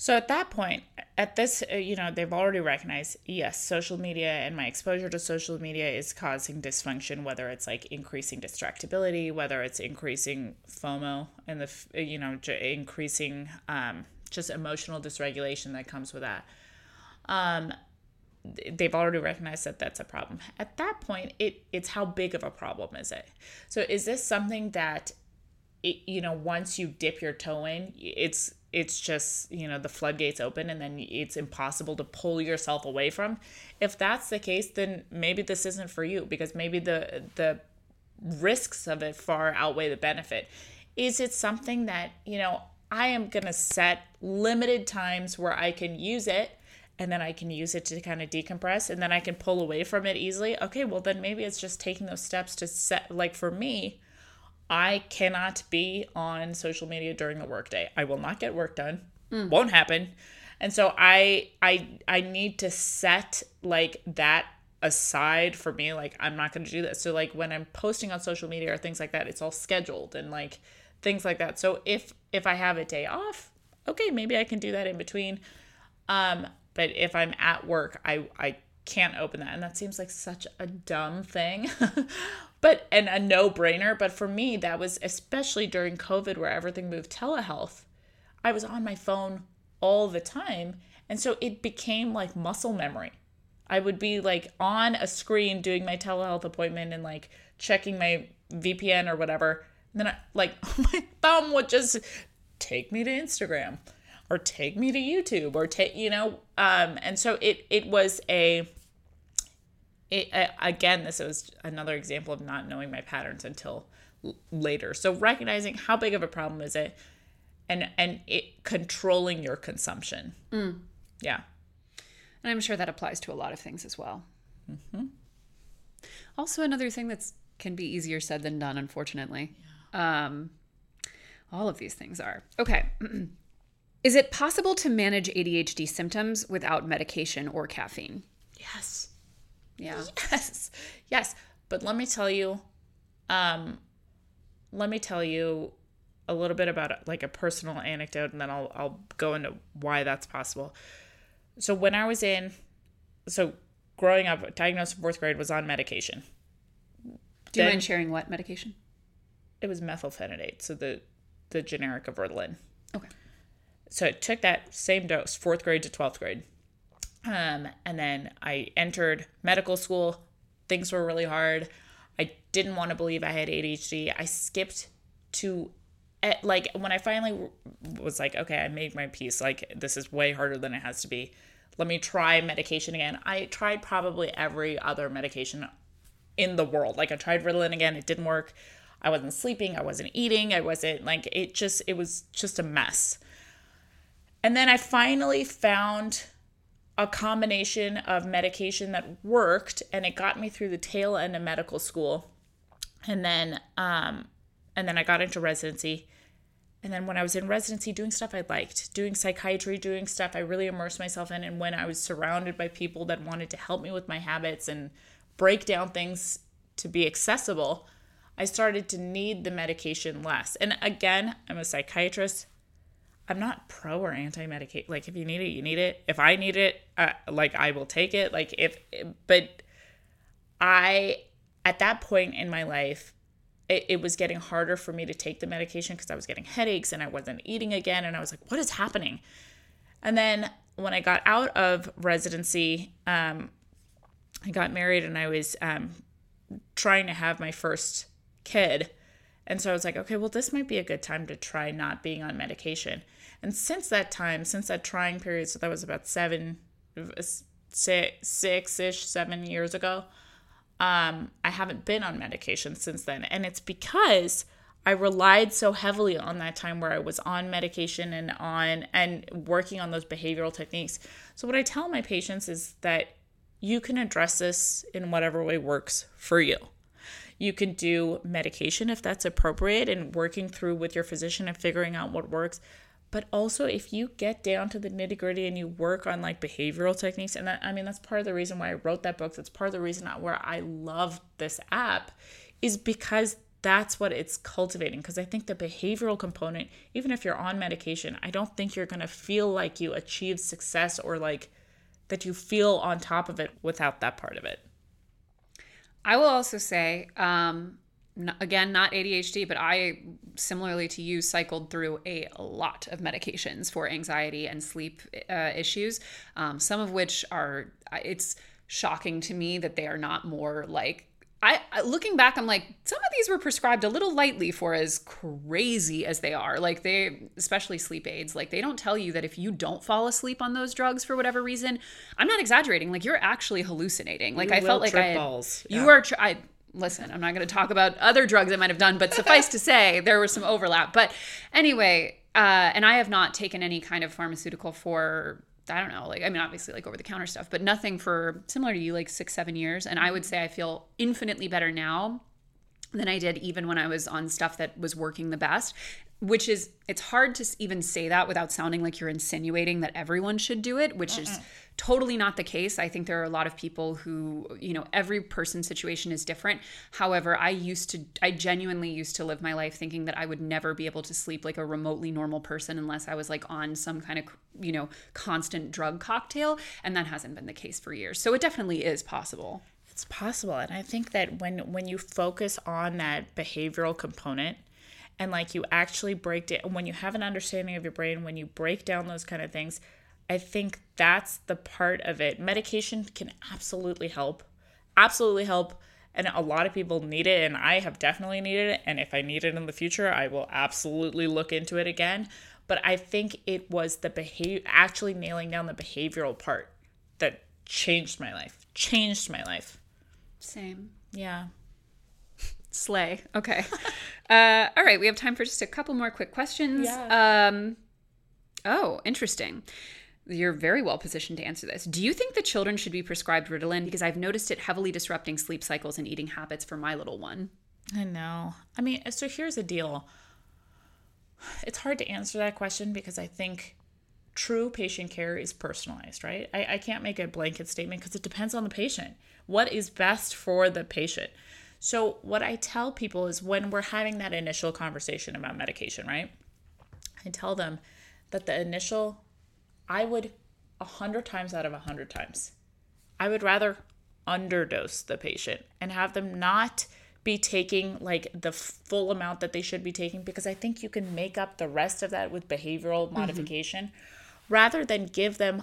So at that point, at this, uh, you know, they've already recognized, yes, social media and my exposure to social media is causing dysfunction, whether it's like increasing distractibility, whether it's increasing FOMO and the, uh, you know, increasing um, just emotional dysregulation that comes with that. Um, they've already recognized that that's a problem. At that point, it it's how big of a problem is it? So is this something that, it, you know, once you dip your toe in, it's it's just you know the floodgates open and then it's impossible to pull yourself away from. If that's the case then maybe this isn't for you because maybe the the risks of it far outweigh the benefit. Is it something that you know i am going to set limited times where i can use it and then i can use it to kind of decompress and then i can pull away from it easily? Okay well then maybe it's just taking those steps to set like for me I cannot be on social media during the workday. I will not get work done. Mm. Won't happen. And so I I I need to set like that aside for me like I'm not going to do this. So like when I'm posting on social media or things like that, it's all scheduled and like things like that. So if if I have a day off, okay, maybe I can do that in between. Um but if I'm at work, I I can't open that and that seems like such a dumb thing but and a no-brainer but for me that was especially during covid where everything moved telehealth. I was on my phone all the time and so it became like muscle memory. I would be like on a screen doing my telehealth appointment and like checking my vpn or whatever and then I, like my thumb would just take me to instagram or take me to youtube or take you know um and so it it was a it, again, this was another example of not knowing my patterns until l- later. So recognizing how big of a problem is it, and and it controlling your consumption. Mm. Yeah, and I'm sure that applies to a lot of things as well. Mm-hmm. Also, another thing that's can be easier said than done, unfortunately. Yeah. Um, all of these things are okay. Is it possible to manage ADHD symptoms without medication or caffeine? Yes. Yeah. Yes. Yes. But let me tell you, um, let me tell you, a little bit about like a personal anecdote and then I'll I'll go into why that's possible. So when I was in so growing up diagnosed in 4th grade was on medication. Do you Then- mind sharing what medication? It was methylphenidate, so the the generic of Ritalin. Okay. So I took that same dose, 4th grade to 12th grade. Um, and then I entered medical school. Things were really hard. I didn't want to believe I had ADHD. I skipped to like when I finally was like, okay, I made my peace. Like this is way harder than it has to be. Let me try medication again. I tried probably every other medication in the world. Like I tried Ritalin again, it didn't work. I wasn't sleeping, I wasn't eating, I wasn't like it just it was just a mess. And then I finally found a combination of medication that worked and it got me through the tail end of medical school. And then um and then I got into residency. And then when I was in residency doing stuff I liked, doing psychiatry, doing stuff I really immersed myself in and when I was surrounded by people that wanted to help me with my habits and break down things to be accessible, I started to need the medication less. And again, I'm a psychiatrist. I'm not pro or anti medicate. Like if you need it, you need it. If I need it, uh, like I will take it. Like if, but I at that point in my life, it, it was getting harder for me to take the medication because I was getting headaches and I wasn't eating again, and I was like, what is happening? And then when I got out of residency, um, I got married and I was um, trying to have my first kid. And so I was like, okay, well, this might be a good time to try not being on medication. And since that time, since that trying period, so that was about seven, six ish, seven years ago, um, I haven't been on medication since then. And it's because I relied so heavily on that time where I was on medication and on and working on those behavioral techniques. So, what I tell my patients is that you can address this in whatever way works for you. You can do medication if that's appropriate and working through with your physician and figuring out what works. But also, if you get down to the nitty gritty and you work on like behavioral techniques, and that, I mean, that's part of the reason why I wrote that book. That's part of the reason where I love this app, is because that's what it's cultivating. Because I think the behavioral component, even if you're on medication, I don't think you're going to feel like you achieved success or like that you feel on top of it without that part of it. I will also say, um, again, not ADHD, but I, similarly to you, cycled through a lot of medications for anxiety and sleep uh, issues, um, some of which are, it's shocking to me that they are not more like I, looking back, I'm like, some of these were prescribed a little lightly for as crazy as they are. Like they, especially sleep aids, like they don't tell you that if you don't fall asleep on those drugs for whatever reason, I'm not exaggerating. Like you're actually hallucinating. Like You I felt like I, had- balls. you Yeah. are. Tr- I listen. I'm not going to talk about other drugs I might have done, but suffice to say, there was some overlap. But anyway, uh, and I have not taken any kind of pharmaceutical for I don't know, like I mean, obviously like over the counter stuff, but nothing for similar to you, like six, seven years. And I would mm-hmm. say I feel infinitely better now than I did even when I was on stuff that was working the best. Which is, it's hard to even say that without sounding like you're insinuating that everyone should do it, which is totally not the case. I think there are a lot of people who, you know, every person's situation is different. However, I used to, I genuinely used to live my life thinking that I would never be able to sleep like a remotely normal person unless I was like on some kind of, you know, constant drug cocktail. And that hasn't been the case for years. So it definitely is possible. It's possible. And I think that when when you focus on that behavioral component and like you actually break down when you have an understanding of your brain, when you break down those kind of things, I think that's the part of it. Medication can absolutely help. Absolutely help. And a lot of people need it, and I have definitely needed it. And if I need it in the future, I will absolutely look into it again. But I think it was the behavior, actually nailing down the behavioral part that changed my life. Changed my life. Same. Yeah. Slay. Okay. uh, all right. We have time for just a couple more quick questions. Yeah. Um, oh, interesting. You're very well positioned to answer this. Do you think that children should be prescribed Ritalin? Because I've noticed it heavily disrupting sleep cycles and eating habits for my little one. I know. I mean, so here's the deal. It's hard to answer that question because I think true patient care is personalized, right? I, I can't make a blanket statement because it depends on the patient. What is best for the patient? So, what I tell people is when we're having that initial conversation about medication, right? I tell them that the initial, I would a hundred times out of a hundred times, I would rather underdose the patient and have them not be taking like the full amount that they should be taking because I think you can make up the rest of that with behavioral mm-hmm. modification rather than give them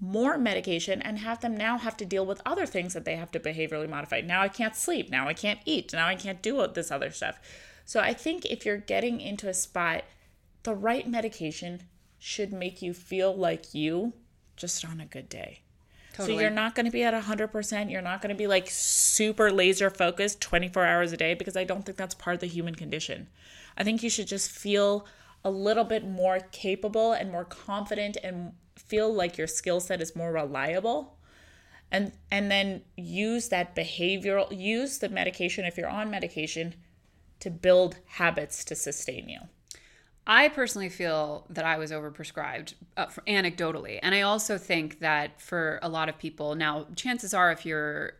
more medication and have them now have to deal with other things that they have to behaviorally modify. Now I can't sleep. Now I can't eat. Now I can't do this other stuff. So I think if you're getting into a spot, the right medication should make you feel like you just on a good day. Totally. So you're not going to be at 100%. You're not going to be like super laser focused 24 hours a day because I don't think that's part of the human condition. I think you should just feel a little bit more capable and more confident and feel like your skill set is more reliable and and then use that behavioral use the medication if you're on medication to build habits to sustain you I personally feel that I was overprescribed uh, anecdotally. And I also think that for a lot of people, now, chances are, if you're,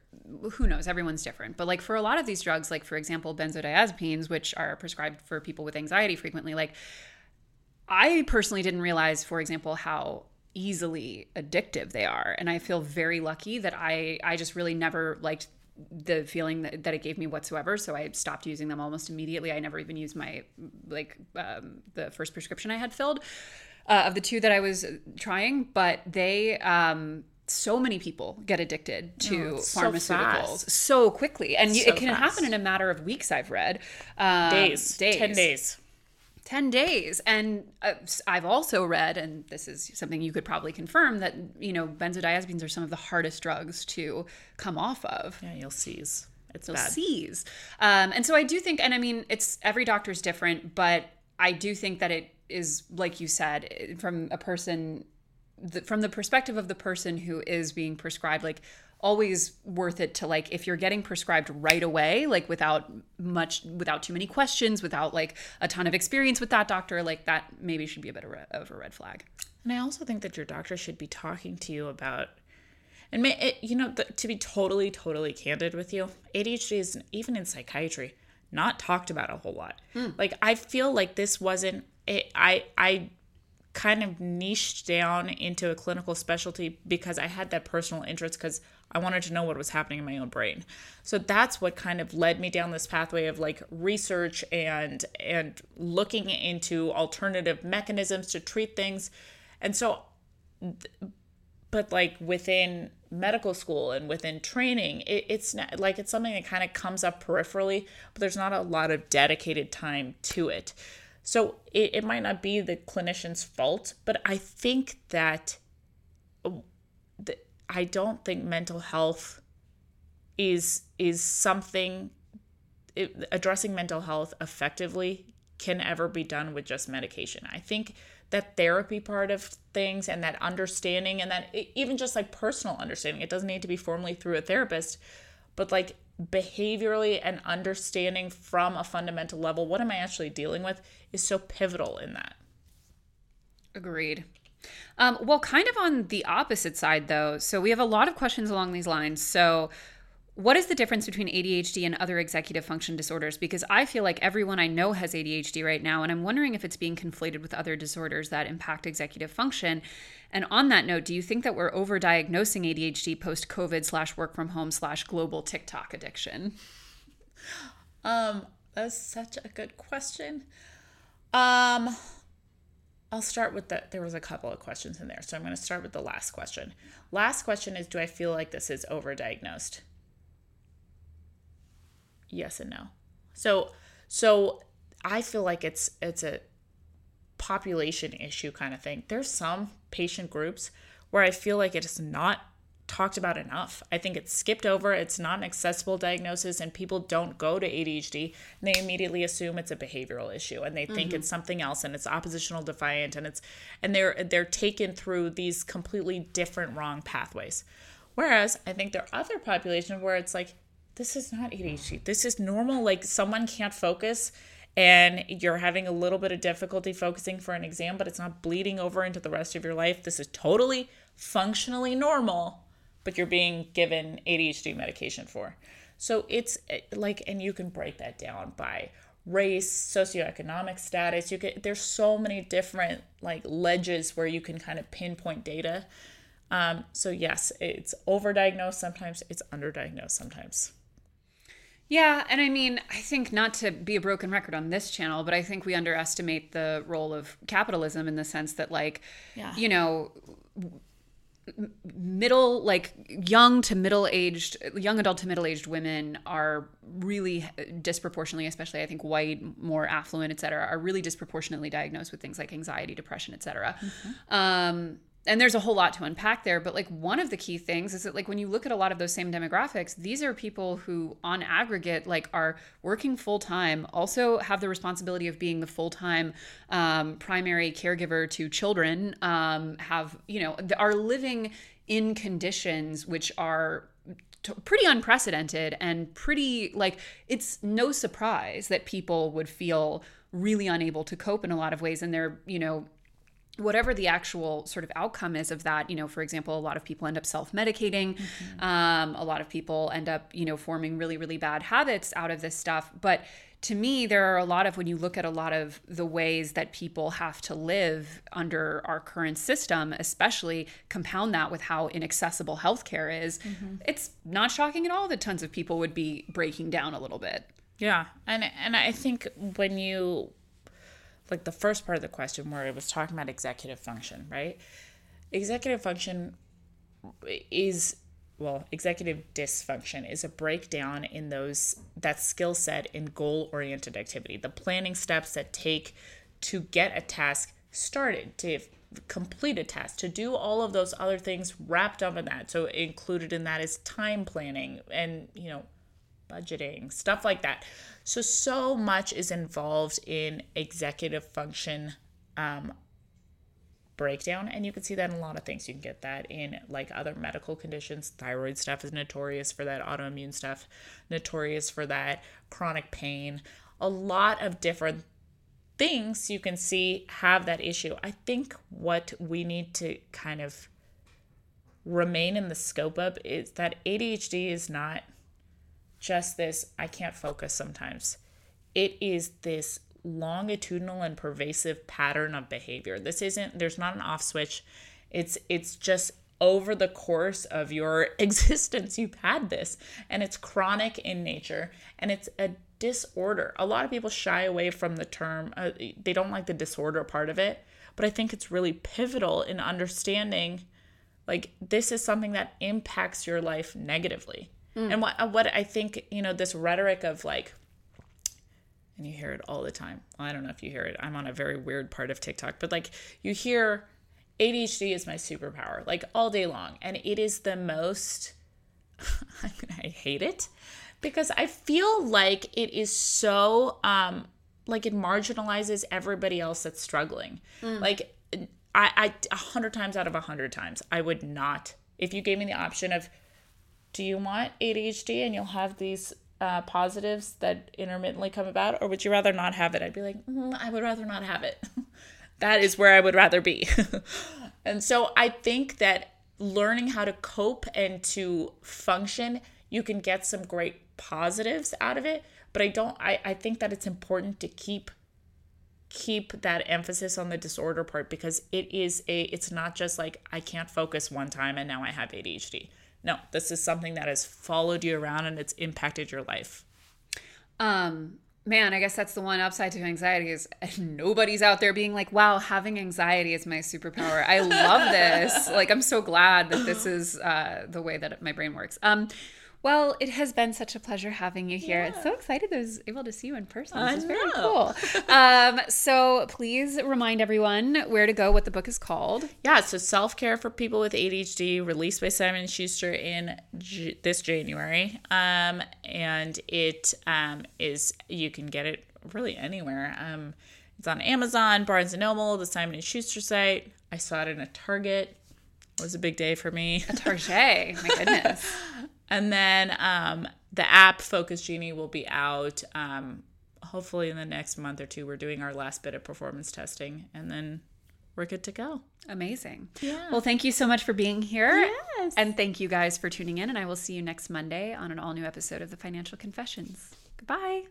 who knows, everyone's different. But like for a lot of these drugs, like for example, benzodiazepines, which are prescribed for people with anxiety frequently, like I personally didn't realize, for example, how easily addictive they are and i feel very lucky that i i just really never liked the feeling that, that it gave me whatsoever. So i stopped using them almost immediately. I never even used my like um, the first prescription i had filled uh, of the two that i was trying. But they um, so many people get addicted to oh, pharmaceuticals so, so, quickly. And so it can fast. happen in a matter of weeks i've read. Um, days. Days. 10 days 10 days. And uh, i've also read and this is something you could probably confirm that you know benzodiazepines are some of the hardest drugs to come off of. Yeah you'll seize. It's you'll bad. seize. Um, and so i do think and i mean it's every doctor's different but i do think that it is like you said from a person the, from the perspective of the person who is being prescribed like always worth it to like if you're getting prescribed right away like without much without too many questions without like a ton of experience with that doctor like that maybe should be a bit of, a red flag and i also think that your doctor should be talking to you about and may, it, you know the, to be totally totally candid with you adhd is even in psychiatry not talked about a whole lot mm. like i feel like this wasn't it, i i kind of niched down into a clinical specialty because I had that personal interest because I wanted to know what was happening in my own brain. So that's what kind of led me down this pathway of like research and and looking into alternative mechanisms to treat things. And so but like within medical school and within training it, it's not like it's something that kind of comes up peripherally but there's not a lot of dedicated time to it so it, it might not be the clinician's fault but i think that uh, the, I don't think mental health is is something it, addressing mental health effectively can ever be done with just medication. I think that therapy part of things and that understanding and that even just like personal understanding, it doesn't need to be formally through a therapist, but like behaviorally and understanding from a fundamental level, what am I actually dealing with is so pivotal in that. Agreed. Um, well, kind of on the opposite side, though. So we have a lot of questions along these lines. So, what is the difference between ADHD and other executive function disorders? Because I feel like everyone I know has ADHD right now, and I'm wondering if it's being conflated with other disorders that impact executive function. And on that note, do you think that we're overdiagnosing ADHD post COVID slash work from home slash global TikTok addiction? Um, that's such a good question. Um, I'll start with the there was a couple of questions in there. So I'm going to start with the last question. Last question is do I feel like this is overdiagnosed? Yes and no. So so I feel like it's it's a population issue kind of thing. There's some patient groups where I feel like it is not talked about enough. I think it's skipped over. It's not an accessible diagnosis, and people don't go to ADHD and they immediately assume it's a behavioral issue, and they think mm-hmm. it's something else, and it's oppositional defiant, and it's and they're they're taken through these completely different wrong pathways. Whereas I think there are other populations where it's like this is not ADHD. This is normal. Like someone can't focus and you're having a little bit of difficulty focusing for an exam, but it's not bleeding over into the rest of your life. This is totally functionally normal but you're being given ADHD medication for. So it's eh, like, and you can break that down by race, socioeconomic status. You get there's so many different like ledges where you can kind of pinpoint data. Um, so yes, it's overdiagnosed sometimes, it's underdiagnosed sometimes. Yeah, and I mean, I think not to be a broken record on this channel, but I think we underestimate the role of capitalism in the sense that, like, Yeah. you know, middle like young to middle aged young adult to middle aged women are really disproportionately especially i think white more affluent et cetera are really disproportionately diagnosed with things like anxiety depression et cetera um, and there's a whole lot to unpack there but like one of the key things is that like when you look at a lot of those same demographics these are people who on aggregate like are working full time also have the responsibility of being the full time um, primary caregiver to children um, have you know are living in conditions which are t- pretty unprecedented and pretty like it's no surprise that people would feel really unable to cope in a lot of ways and they're you know whatever the actual sort of outcome is of that you know for example a lot of people end up self-medicating. Um, a lot of people end up you know forming really really bad habits out of this stuff. But to me there are a lot of when you look at a lot of the ways that people have to live under our current system especially compound that with how inaccessible healthcare is it's not shocking at all that tons of people would be breaking down a little bit. Yeah, and and I think when you like the first part of the question where it was talking about executive function, right? Executive function is well, executive dysfunction is a breakdown in those that skill set in goal-oriented activity, the planning steps that take to get a task started, to complete a task, to do all of those other things wrapped up in that. So included in that is time planning and, you know, budgeting, stuff like that. So, so much is involved in executive function um, breakdown. And you can see that in a lot of things. You can get that in like other medical conditions. Thyroid stuff is notorious for that, autoimmune stuff, notorious for that, chronic pain. A lot of different things you can see have that issue. I think what we need to kind of remain in the scope of is that ADHD is not just this I can't focus sometimes. It is this longitudinal and pervasive pattern of behavior. This isn't there's not an off switch. It's it's just over the course of your existence you've had this and it's chronic in nature and it's a disorder. A lot of people shy away from the term. Uh, they don't like the disorder part of it, but I think it's really pivotal in understanding like this is something that impacts your life negatively. Mm. And what uh, what I think, you know, this rhetoric of like and you hear it all the time. Well, I don't know if you hear it. I'm on a very weird part of TikTok, but like you hear ADHD is my superpower like all day long and it is the most I hate it because I feel like it is so um like it marginalizes everybody else that's struggling. Mm. Like I I a hundred times out of a hundred times I would not if you gave me the option of do you want ADHD and you'll have these uh, positives that intermittently come about, or would you rather not have it? I'd be like, "Mm, I would rather not have it. that is where I would rather be. and so I think that learning how to cope and to function, you can get some great positives out of it. But I don't, I, I think that it's important to keep keep that emphasis on the disorder part because it is a it's not just like I can't focus one time and now I have ADHD. No, this is something that has followed you around and it's impacted your life. Um, man, I guess that's the one upside to anxiety is nobody's out there being like, "Wow, having anxiety is my superpower." I love this. like, I'm so glad that this is uh, the way that my brain works. Um, well, it has been such a pleasure having you here. It's so excited that I was able to see you in person. This I is very know. cool. um, so please remind everyone where to go, what the book is called. Yeah, so self care for people with ADHD, released by Simon Schuster in J- this January, um, and it um, is you can get it really anywhere. Um, it's on Amazon, Barnes and Noble, the Simon and Schuster site. I saw it in a Target. It was a big day for me. A Target. My goodness. And then um, the app Focus Genie will be out um, hopefully in the next month or two. We're doing our last bit of performance testing, and then we're good to go. Amazing. Yeah. Well, thank you so much for being here. Yes. And thank you guys for tuning in. And I will see you next Monday on an all new episode of the Financial Confessions. Goodbye.